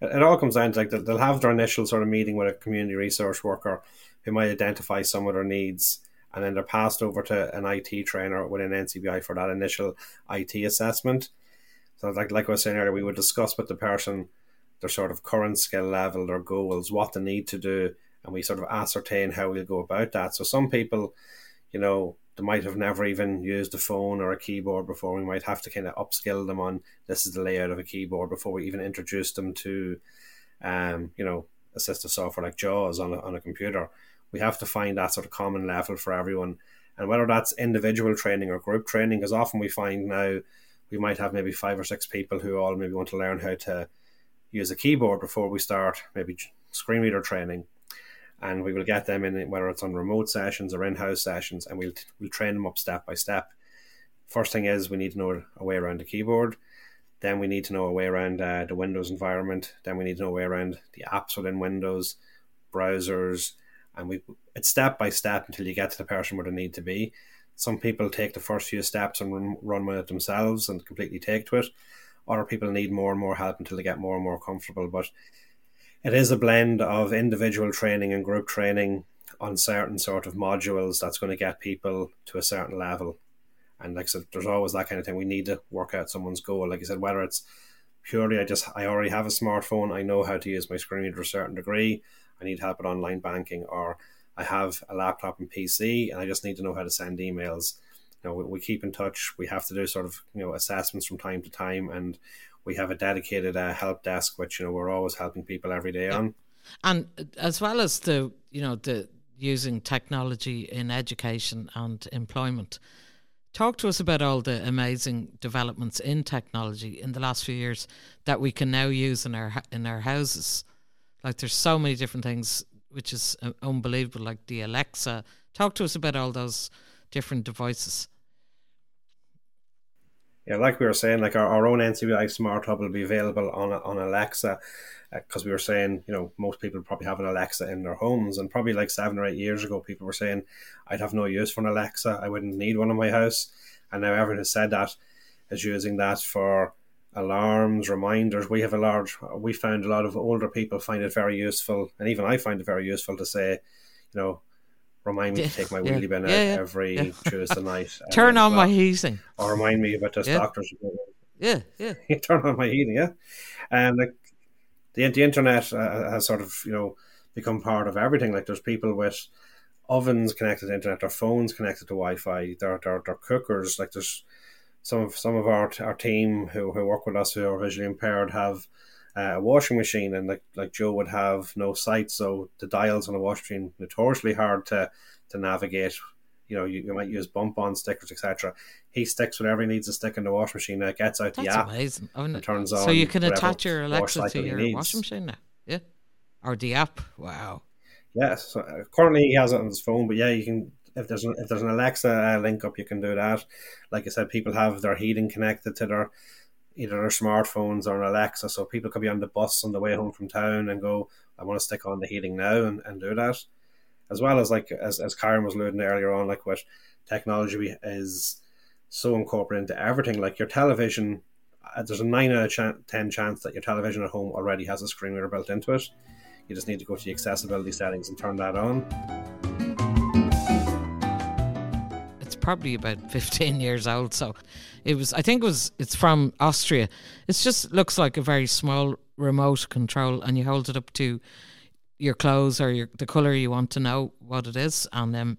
it all comes down to like they'll have their initial sort of meeting with a community resource worker who might identify some of their needs and then they're passed over to an IT trainer within NCBI for that initial IT assessment. So like like I was saying earlier, we would discuss with the person their sort of current skill level, their goals, what they need to do, and we sort of ascertain how we'll go about that. So some people, you know, they might have never even used a phone or a keyboard before. We might have to kind of upskill them on this is the layout of a keyboard before we even introduce them to, um, you know, assistive software like JAWS on a, on a computer. We have to find that sort of common level for everyone. And whether that's individual training or group training, because often we find now we might have maybe five or six people who all maybe want to learn how to use a keyboard before we start maybe screen reader training and we will get them in whether it's on remote sessions or in-house sessions and we'll we'll train them up step by step. First thing is we need to know a way around the keyboard. Then we need to know a way around uh, the windows environment. Then we need to know a way around the apps within windows browsers and we it's step by step until you get to the person where they need to be. Some people take the first few steps and run, run with it themselves and completely take to it. Other people need more and more help until they get more and more comfortable but it is a blend of individual training and group training on certain sort of modules that's going to get people to a certain level. And like I said, there's always that kind of thing. We need to work out someone's goal. Like I said, whether it's purely I just I already have a smartphone, I know how to use my screen to a certain degree. I need help with online banking, or I have a laptop and PC, and I just need to know how to send emails. You know, we, we keep in touch. We have to do sort of you know assessments from time to time, and we have a dedicated uh, help desk, which you know we're always helping people every day on. And as well as the you know the using technology in education and employment, talk to us about all the amazing developments in technology in the last few years that we can now use in our in our houses. Like there's so many different things, which is uh, unbelievable. Like the Alexa. Talk to us about all those different devices yeah, like we were saying, like our, our own NCBI Smart Hub will be available on on Alexa because uh, we were saying, you know, most people probably have an Alexa in their homes, and probably like seven or eight years ago, people were saying, I'd have no use for an Alexa, I wouldn't need one in my house, and now everyone has said that is using that for alarms, reminders. We have a large, we found a lot of older people find it very useful, and even I find it very useful to say, you know, remind me to take my yeah. wheelie bin out yeah, every yeah. Tuesday night. Turn on my heating. Or remind me about this doctor's appointment. Yeah, yeah. Turn on my heating, yeah. And like the the internet uh, has sort of you know become part of everything. Like there's people with ovens connected to internet, their phones connected to Wi-Fi, their their, their cookers. Like there's some of some of our our team who, who work with us who are visually impaired have uh, a washing machine, and like like Joe would have no sight, so the dials on a washing machine notoriously hard to to navigate. You know, you, you might use bump on stickers, etc. He sticks whatever he needs to stick in the washing machine. It gets out That's the app amazing. And turns so on. So you can attach your Alexa to your washing machine now, yeah, or the app. Wow. Yes, so, uh, currently he has it on his phone, but yeah, you can if there's an, if there's an Alexa uh, link up, you can do that. Like I said, people have their heating connected to their either their smartphones or an Alexa. So people could be on the bus on the way home from town and go, I want to stick on the heating now and, and do that. As well as like as, as Kyran was alluding earlier on, like what technology is so incorporated into everything. Like your television, uh, there's a nine out of ch- ten chance that your television at home already has a screen reader built into it. You just need to go to the accessibility settings and turn that on. Probably about 15 years old. So it was, I think it was, it's from Austria. It just looks like a very small remote control and you hold it up to your clothes or your, the color you want to know what it is. And um,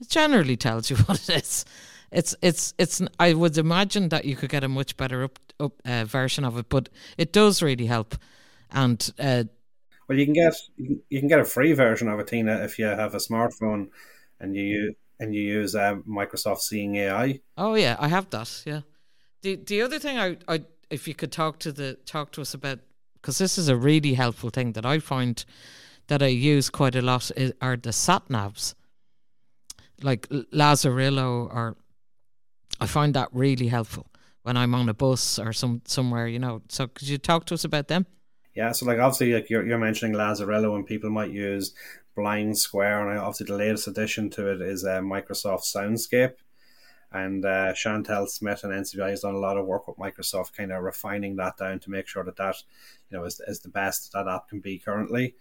it generally tells you what it is. It's, it's, it's, I would imagine that you could get a much better up, up uh, version of it, but it does really help. And, uh, well, you can get you can get a free version of it, Tina, if you have a smartphone and you and you use uh, Microsoft Seeing AI. Oh yeah, I have that. Yeah. The the other thing I I if you could talk to the talk to us about because this is a really helpful thing that I find that I use quite a lot is, are the sat navs, like Lazarillo, or I find that really helpful when I'm on a bus or some somewhere, you know. So could you talk to us about them? Yeah, so like obviously like you're you're mentioning Lazarillo and people might use BlindSquare and obviously the latest addition to it is uh, Microsoft Soundscape. And uh, Chantel Smith and NCBI has done a lot of work with Microsoft, kind of refining that down to make sure that that you know is, is the best that app can be currently.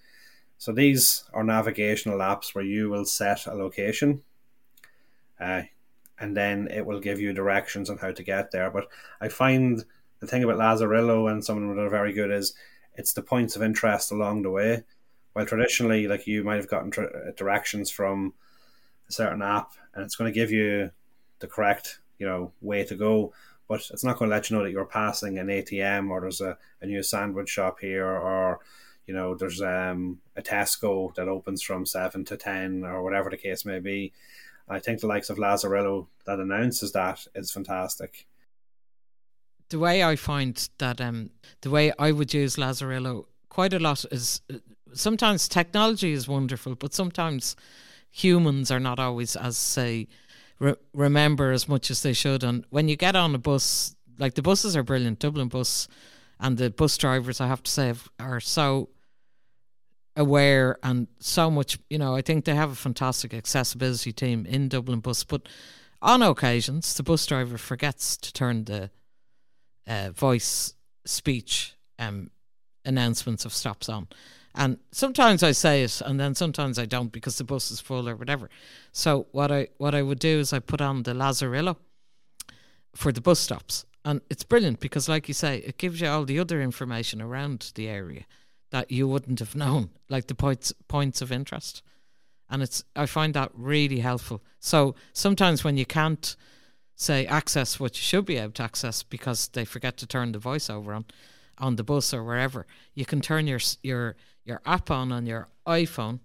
So these are navigational apps where you will set a location, uh, and then it will give you directions on how to get there. But I find the thing about Lazarillo and some of them that are very good is it's the points of interest along the way. While traditionally, like you might have gotten directions from a certain app, and it's going to give you the correct you know way to go but it's not going to let you know that you're passing an ATM or there's a, a new sandwich shop here or you know there's um, a Tesco that opens from 7 to 10 or whatever the case may be. I think the likes of Lazarillo that announces that is fantastic. The way I find that um, the way I would use Lazarillo quite a lot is uh, sometimes technology is wonderful but sometimes humans are not always as say re- remember as much as they should. And when you get on a bus, like the buses are brilliant, Dublin bus, and the bus drivers, I have to say, are so aware and so much. You know, I think they have a fantastic accessibility team in Dublin bus, but on occasions the bus driver forgets to turn the uh, voice speech um, announcements of stops on. And sometimes I say it, and then sometimes I don't because the bus is full or whatever. So what I what I would do is I put on the Lazarillo for the bus stops, and it's brilliant because, like you say, it gives you all the other information around the area that you wouldn't have known, like the points points of interest. And it's I find that really helpful. So sometimes when you can't say access what you should be able to access because they forget to turn the voiceover on on the bus or wherever, you can turn your your your app on on your iPhone,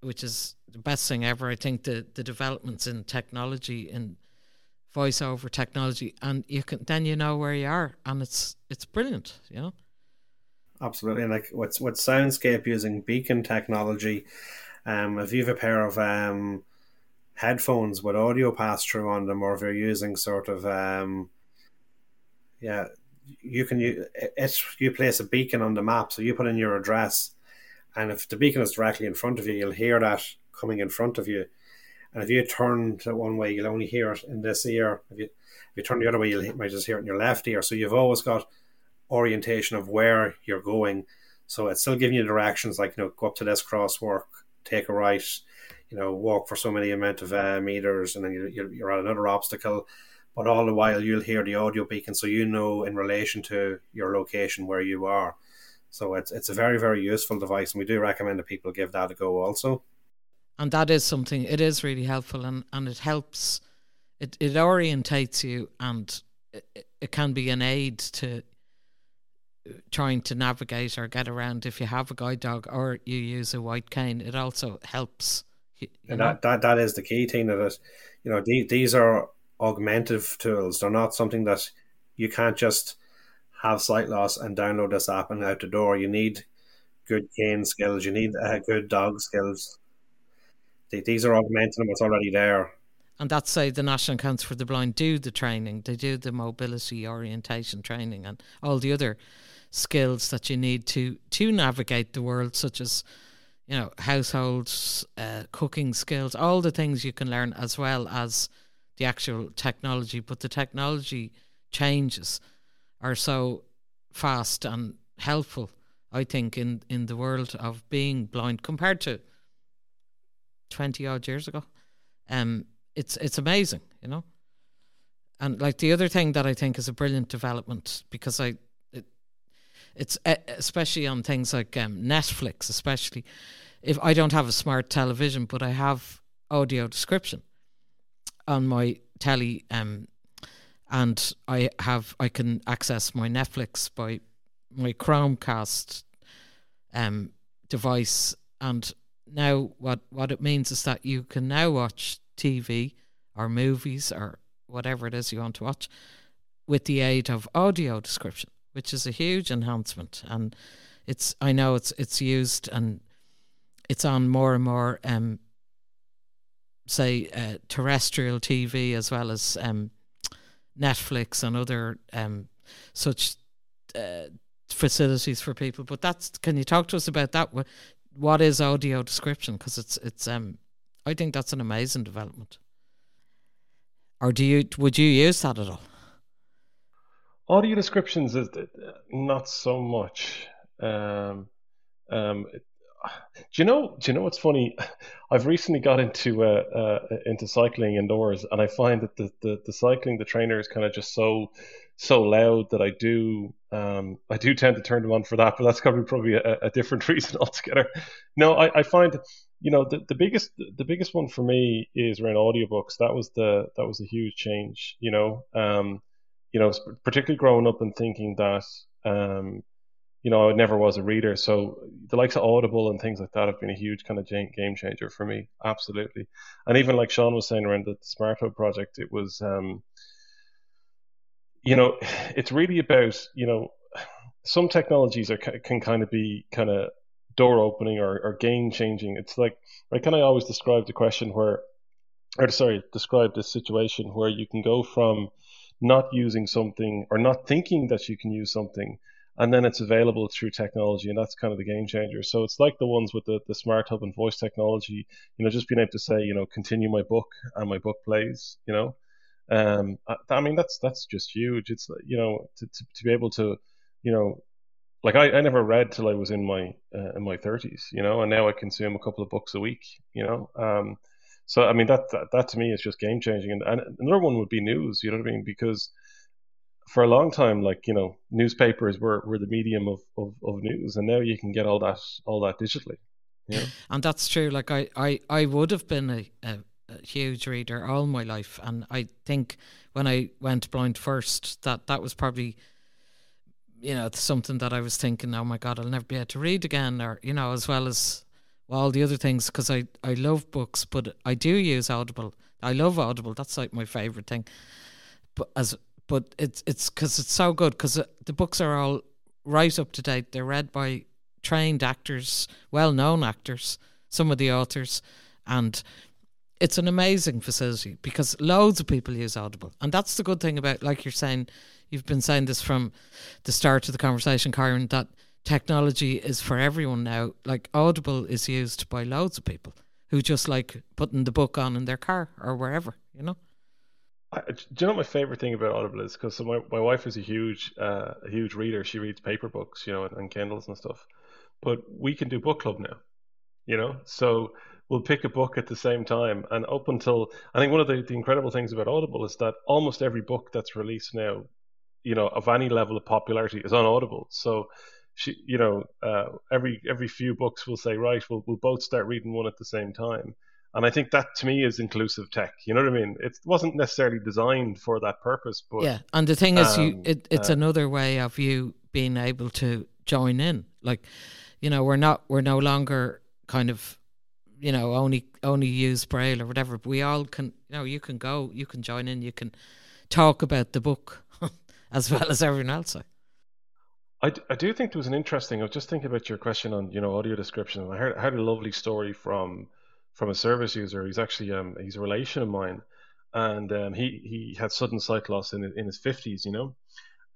which is the best thing ever. I think the the developments in technology in voiceover technology, and you can then you know where you are, and it's it's brilliant, you know. Absolutely, and like what's what Soundscape using beacon technology. Um, if you have a pair of um, headphones with audio pass through on them, or if you're using sort of um, yeah, you can it's you place a beacon on the map, so you put in your address, and if the beacon is directly in front of you, you'll hear that coming in front of you. And if you turn to one way, you'll only hear it in this ear. If you if you turn the other way, you might just hear it in your left ear. So you've always got orientation of where you're going. So it's still giving you directions like you know go up to this crosswalk, take a right, you know walk for so many amount of uh, meters, and then you're, you're at another obstacle. But all the while you'll hear the audio beacon, so you know in relation to your location where you are. So it's it's a very very useful device, and we do recommend that people give that a go also. And that is something. It is really helpful, and and it helps. It it orientates you, and it, it can be an aid to trying to navigate or get around if you have a guide dog or you use a white cane. It also helps. and that, that that is the key thing that is, you know, these, these are augmentative tools. They're not something that you can't just have sight loss and download this app and out the door. You need good cane skills. You need uh, good dog skills. These are augmenting what's already there. And that's say the National Council for the Blind do the training. They do the mobility orientation training and all the other skills that you need to to navigate the world, such as you know households, uh, cooking skills, all the things you can learn, as well as the actual technology. But the technology changes are so fast and helpful, I think, in, in the world of being blind compared to 20 odd years ago. Um, it's, it's amazing, you know? And like the other thing that I think is a brilliant development because I, it, it's especially on things like um, Netflix, especially if I don't have a smart television, but I have audio description on my telly um, and I have I can access my Netflix by my Chromecast um, device, and now what what it means is that you can now watch TV or movies or whatever it is you want to watch with the aid of audio description, which is a huge enhancement. And it's I know it's it's used and it's on more and more um, say uh, terrestrial TV as well as um, Netflix and other um, such uh, facilities for people. But that's can you talk to us about that? What is audio description? Because it's it's um I think that's an amazing development. Or do you would you use that at all? Audio descriptions is uh, not so much. Um, um, do you know? Do you know what's funny? I've recently got into uh, uh, into cycling indoors, and I find that the, the, the cycling, the trainer is kind of just so so loud that I do um, I do tend to turn them on for that. But that's probably probably a, a different reason altogether. No, I, I find you know the, the biggest the biggest one for me is around audiobooks. That was the that was a huge change. You know, um, you know, particularly growing up and thinking that. Um, you know, I never was a reader. So the likes of Audible and things like that have been a huge kind of game changer for me. Absolutely. And even like Sean was saying around the Smart Hub project, it was, um, you know, it's really about, you know, some technologies are can kind of be kind of door opening or, or game changing. It's like, I kind of always describe the question where, or sorry, describe this situation where you can go from not using something or not thinking that you can use something and then it's available through technology and that's kind of the game changer. So it's like the ones with the, the smart hub and voice technology you know just being able to say you know continue my book and my book plays you know? Um I, I mean that's that's just huge. It's you know to, to, to be able to you know like I, I never read till I was in my uh, in my 30s you know and now I consume a couple of books a week you know? Um so I mean that that, that to me is just game changing. And, and another one would be news you know what I mean? Because for a long time, like you know, newspapers were, were the medium of, of, of news, and now you can get all that all that digitally. Yeah, and that's true. Like I, I, I would have been a, a, a, huge reader all my life, and I think when I went blind first, that that was probably, you know, something that I was thinking, oh my god, I'll never be able to read again, or you know, as well as all the other things, because I I love books, but I do use Audible. I love Audible. That's like my favorite thing. But as but it's it's because it's so good because uh, the books are all right up to date. They're read by trained actors, well known actors, some of the authors, and it's an amazing facility because loads of people use Audible, and that's the good thing about like you're saying. You've been saying this from the start of the conversation, Kyran, that technology is for everyone now. Like Audible is used by loads of people who just like putting the book on in their car or wherever, you know. I, do you know my favorite thing about Audible is? Because so my, my wife is a huge uh, a huge reader. She reads paper books, you know, and, and Kindles and stuff. But we can do book club now, you know. So we'll pick a book at the same time, and up until I think one of the, the incredible things about Audible is that almost every book that's released now, you know, of any level of popularity is on Audible. So she, you know, uh, every every few books will say, right, we'll we'll both start reading one at the same time and I think that to me is inclusive tech. You know what I mean? It wasn't necessarily designed for that purpose, but yeah. And the thing is, you um, it, it's uh, another way of you being able to join in. Like, you know, we're not we're no longer kind of you know only only use braille or whatever. But we all can. You know, you can go, you can join in, you can talk about the book as well as everyone else. I, I do think there was an interesting. I was just thinking about your question on you know audio description. I heard I heard a lovely story from from a service user. He's actually um, he's a relation of mine, and um, he he had sudden sight loss in in his fifties, you know,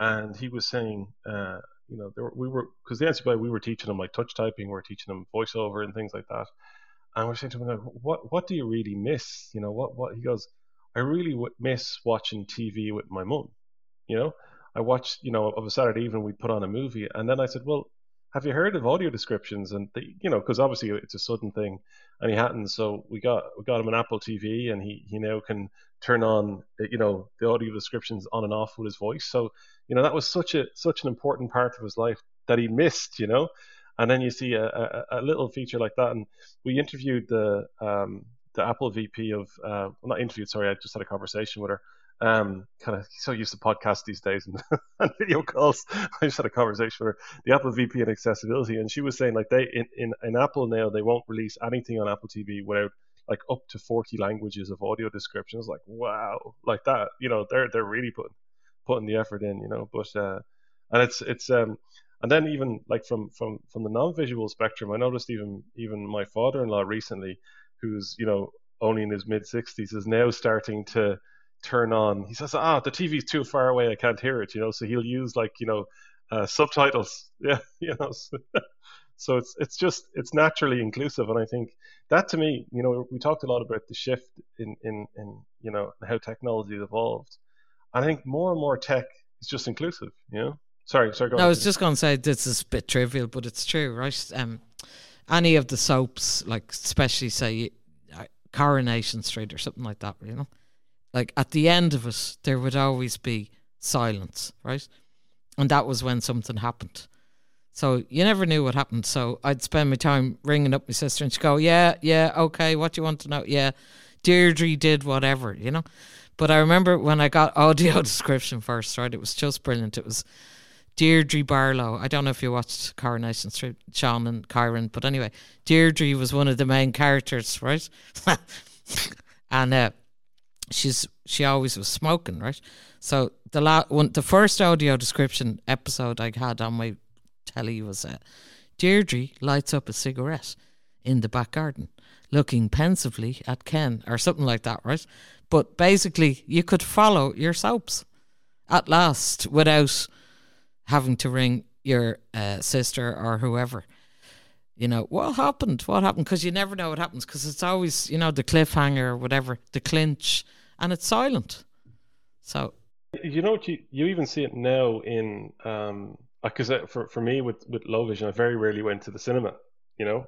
and he was saying, uh, you know, were, we were because the NCBI we were teaching him like touch typing, we were teaching him voiceover and things like that, and we're saying to him, like, what what do you really miss? You know, what what he goes, I really miss watching TV with my mum, you know. I watched, you know, of a Saturday evening we'd put on a movie, and then I said, well, have you heard of audio descriptions? And the, you know, because obviously it's a sudden thing, and he hadn't. So we got we got him an Apple TV, and he he now can turn on you know the audio descriptions on and off with his voice. So you know that was such a such an important part of his life that he missed. You know, and then you see a, a, a little feature like that, and we interviewed the um, the Apple VP of uh, well, not interviewed, sorry, I just had a conversation with her um, kind of so used to podcasts these days and, and, video calls. I just had a conversation with the Apple VP and accessibility, and she was saying like they in, in, in Apple now they won't release anything on Apple TV without like up to 40 languages of audio descriptions. Like wow, like that, you know, they're they're really putting putting the effort in, you know. But uh, and it's it's um and then even like from from from the non-visual spectrum, I noticed even even my father-in-law recently, who's you know only in his mid 60s, is now starting to turn on. He says, "Ah, the TV's too far away. I can't hear it." You know, so he'll use like you know uh, subtitles. Yeah, you know. So, so it's it's just it's naturally inclusive, and I think that to me, you know, we talked a lot about the shift in in in you know how technology has evolved. I think more and more tech is just inclusive. You know. Sorry, sorry. Go no, I was just going to say this is a bit trivial, but it's true, right? Um, any of the soaps, like especially say uh, Coronation Street or something like that, you know, like at the end of it, there would always be silence, right? And that was when something happened. So you never knew what happened. So I'd spend my time ringing up my sister and she'd go, Yeah, yeah, okay, what do you want to know? Yeah, Deirdre did whatever, you know? But I remember when I got audio description first, right? It was just brilliant. It was Deirdre Barlow. I don't know if you watched Coronation Street, Sean and Kyran, but anyway, Deirdre was one of the main characters, right? and uh, she's she always was smoking, right? So the la- one, the first audio description episode I had on my telly was uh, Deirdre lights up a cigarette in the back garden, looking pensively at Ken or something like that, right? But basically, you could follow your soaps at last without having to ring your uh, sister or whoever. You know, what happened? What happened? Because you never know what happens because it's always, you know, the cliffhanger or whatever, the clinch, and it's silent. So. You know, you, you even see it now in, because um, for, for me with, with low vision, I very rarely went to the cinema, you know,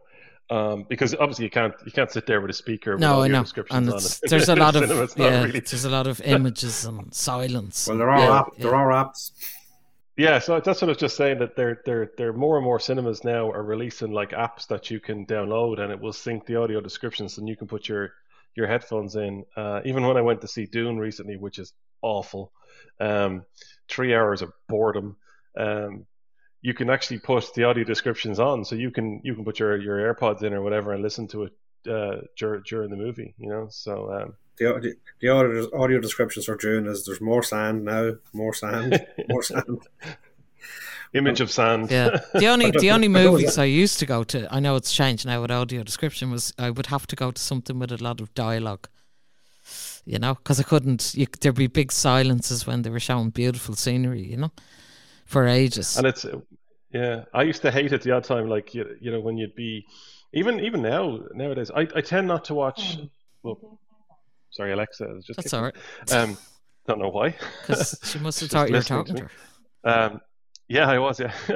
um, because obviously you can't you can't sit there with a speaker. With no, I know. And there's a lot of yeah, really... there's a lot of images and silence. Well, there are yeah, app, yeah. there are apps. Yeah, so that's what I was just saying that there there there more and more cinemas now are releasing like apps that you can download and it will sync the audio descriptions and you can put your your headphones in. Uh, even when I went to see Dune recently, which is awful, um, three hours of boredom. Um, you can actually put the audio descriptions on, so you can you can put your, your AirPods in or whatever and listen to it uh, during, during the movie. You know, so um, the, the audio, audio descriptions for Dune is there's more sand now, more sand, more sand. Image of sand. Yeah. The only the only movies I used to go to, I know it's changed now with audio description, was I would have to go to something with a lot of dialogue. You know, because I couldn't. You, there'd be big silences when they were showing beautiful scenery. You know, for ages. And it's yeah, I used to hate it the odd time. Like you, you know, when you'd be even even now nowadays, I, I tend not to watch. Well, Sorry, Alexa. Was just That's all right. Um, don't know why. Because she must have thought you were talking to her. Um, yeah, I was. Yeah,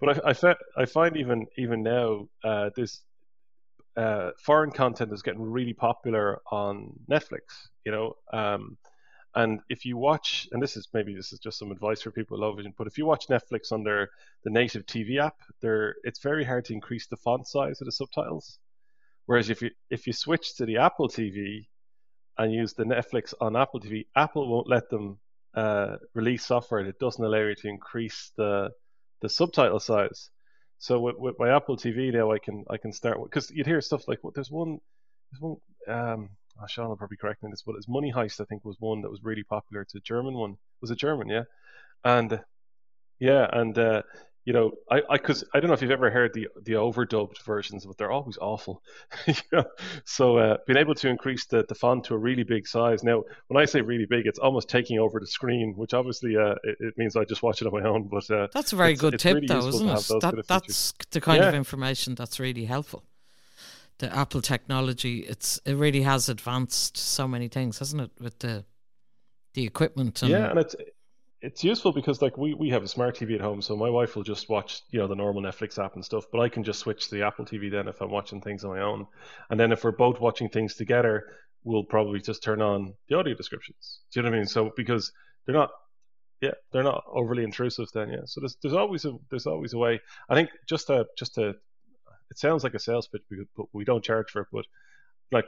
but I, I, fe- I find even even now uh, this uh, foreign content is getting really popular on Netflix. You know, um, and if you watch, and this is maybe this is just some advice for people with low vision, but if you watch Netflix their the native TV app, there it's very hard to increase the font size of the subtitles. Whereas if you if you switch to the Apple TV, and use the Netflix on Apple TV, Apple won't let them uh, release software that doesn't allow you to increase the the subtitle size. So with, with my Apple TV now, I can I can start because you'd hear stuff like what well, there's one there's one um oh, Sean will probably correct me this, but it's Money Heist I think was one that was really popular. It's a German one. Was a German? Yeah, and yeah, and uh, you know, I, I, cause I don't know if you've ever heard the the overdubbed versions, but they're always awful. you know? So uh, being able to increase the, the font to a really big size. Now, when I say really big, it's almost taking over the screen, which obviously uh, it, it, means I just watch it on my own. But uh, that's a very good tip, really though, isn't it? That, that's the kind yeah. of information that's really helpful. The Apple technology, it's it really has advanced so many things, hasn't it? With the the equipment. And yeah, and it's it's useful because like we, we have a smart TV at home, so my wife will just watch you know the normal Netflix app and stuff, but I can just switch to the Apple TV then if I'm watching things on my own, and then if we're both watching things together, we'll probably just turn on the audio descriptions. Do you know what I mean? So because they're not, yeah, they're not overly intrusive then, yeah. So there's there's always a there's always a way. I think just to just to, it sounds like a sales pitch, but we don't charge for it, but like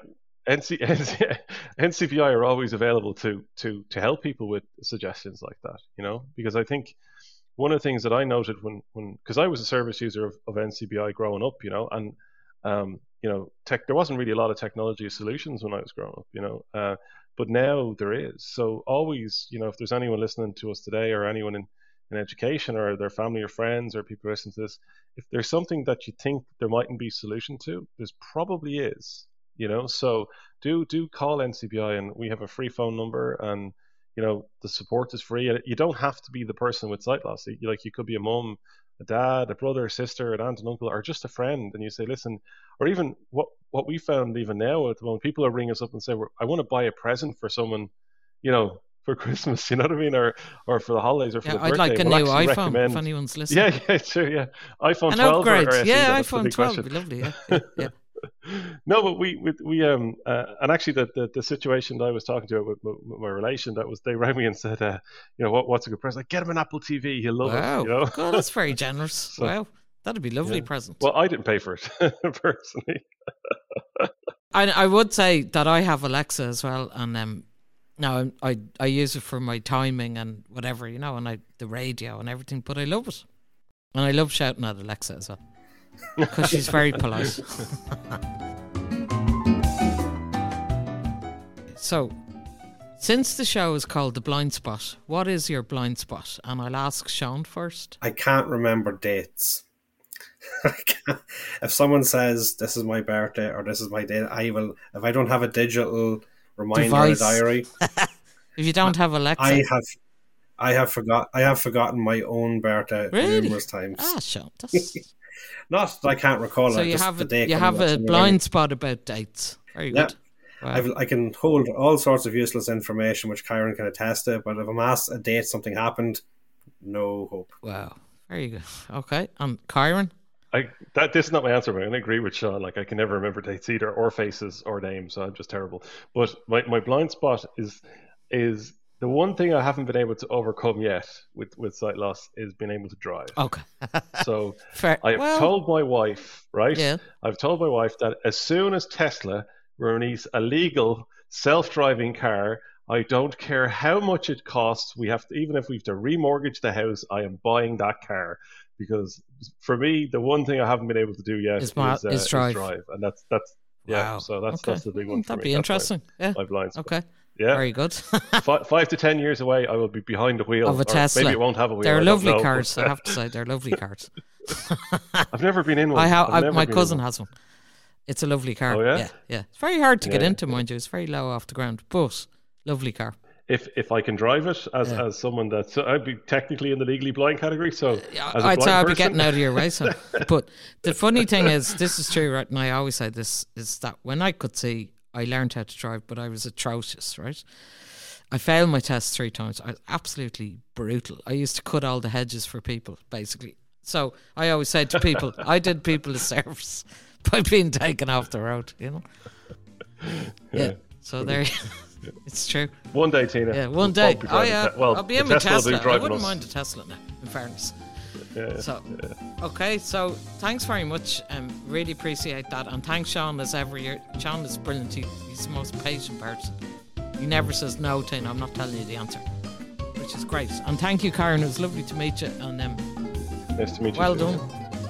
NC, NC, NCBI are always available to to to help people with suggestions like that, you know, because I think one of the things that I noted when when because I was a service user of, of NCBI growing up, you know, and um, you know, tech there wasn't really a lot of technology solutions when I was growing up, you know, uh, but now there is. So always, you know, if there's anyone listening to us today or anyone in, in education or their family or friends or people listening to this, if there's something that you think there mightn't be a solution to, there's probably is. You know, so do do call NCBI and we have a free phone number and you know the support is free and you don't have to be the person with sight loss. Like you could be a mom a dad, a brother, a sister, an aunt, an uncle, or just a friend, and you say, listen, or even what what we found even now at the moment, people are ringing us up and say, I want to buy a present for someone, you know, for Christmas, you know what I mean, or or for the holidays, or for yeah, the. I'd like a we'll new iPhone recommend... if anyone's listening. Yeah, yeah, true, yeah, iPhone An 12 upgrade, or, or yeah, iPhone 12 would be lovely. Yeah, yeah. No, but we we, we um uh, and actually the, the, the situation that I was talking to with, with, my relation that was they rang me and said uh, you know what what's a good present? Like get him an Apple TV he'll love wow. it you know? God, that's very generous. So, wow. That'd be lovely yeah. present. Well I didn't pay for it personally. I I would say that I have Alexa as well and um no I I use it for my timing and whatever you know and I the radio and everything but I love it. And I love shouting at Alexa as well because she's very polite. so, since the show is called The Blind Spot, what is your blind spot? And I'll ask Sean first. I can't remember dates. if someone says this is my birthday or this is my date, I will. If I don't have a digital reminder Device. diary, if you don't have Alexa, I have. I have forgot. I have forgotten my own birthday really? numerous times. Ah, Sean, that's Not that I can't recall so it. you just have the a, day you have a blind memory. spot about dates. Very Yeah. good. Wow. I've, I can hold all sorts of useless information, which Kyran can attest to. But if I'm asked a date something happened, no hope. wow. Very good. Okay. And Kyran? I that this is not my answer, but I'm gonna agree with Sean. Like I can never remember dates either, or faces, or names. So I'm just terrible. But my, my blind spot is is the one thing I haven't been able to overcome yet with with sight loss is being able to drive. Okay. So Fair. I've well, told my wife, right? Yeah. I've told my wife that as soon as Tesla release a legal self-driving car, I don't care how much it costs. We have to, even if we have to remortgage the house, I am buying that car because for me, the one thing I haven't been able to do yet Is is, uh, is drive. and that's that's yeah. Wow. So that's Okay. that's the big one. Mm, That'd me. be That's my- interesting. Yeah. My blind spot. Okay. Yeah, Very good. five, five to ten years away, I will be behind the wheel Of a Tesla. Maybe it won't have a wheel. They're I lovely know, cars. but, I have to say, they're lovely cars. I've never been in one. I have. I've I, never my cousin has one. It's a lovely car. Oh, yeah? yeah, yeah. It's very hard to get Yeah. into, mind you. It's very low off the ground, but lovely car. If if I can drive it as, Yeah. as someone that's so I'd be technically in the legally blind category. So uh, a I'd say I'd be getting out of your way. So. But the funny thing is, this is true, right? And I always say this is that when I could see, I learned how to drive, but I was atrocious, right? I failed my test three times. I was absolutely brutal. I used to cut all the hedges for people, basically. So I always say to people, I did people a service by being taken off the road, you know? Yeah. So there, it's true. One day, Tina. Yeah, one day. Oh yeah, te- well, I'll be in my Tesla Tesla. I wouldn't us. mind a Tesla now. In fairness. Yeah, yeah. So, okay, so thanks very much. Um, really appreciate that, and thanks Sean as ever. You're, Sean is brilliant. He, he's the most patient person. He never says no to, I'm not telling you the answer, which is great. And thank you, Kyran. It was lovely to meet you, and um, Nice to meet you. well too. done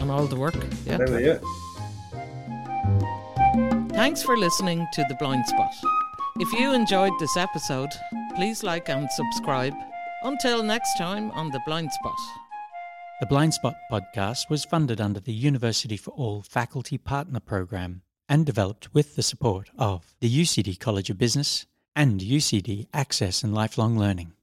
on all the work. Yeah. Thanks for listening to The Blind Spot. If you enjoyed this episode, please like and subscribe. Until next time on The Blind Spot. The Blind Spot podcast was funded under the University for All Faculty Partner Program and developed with the support of the UCD College of Business and UCD Access and Lifelong Learning.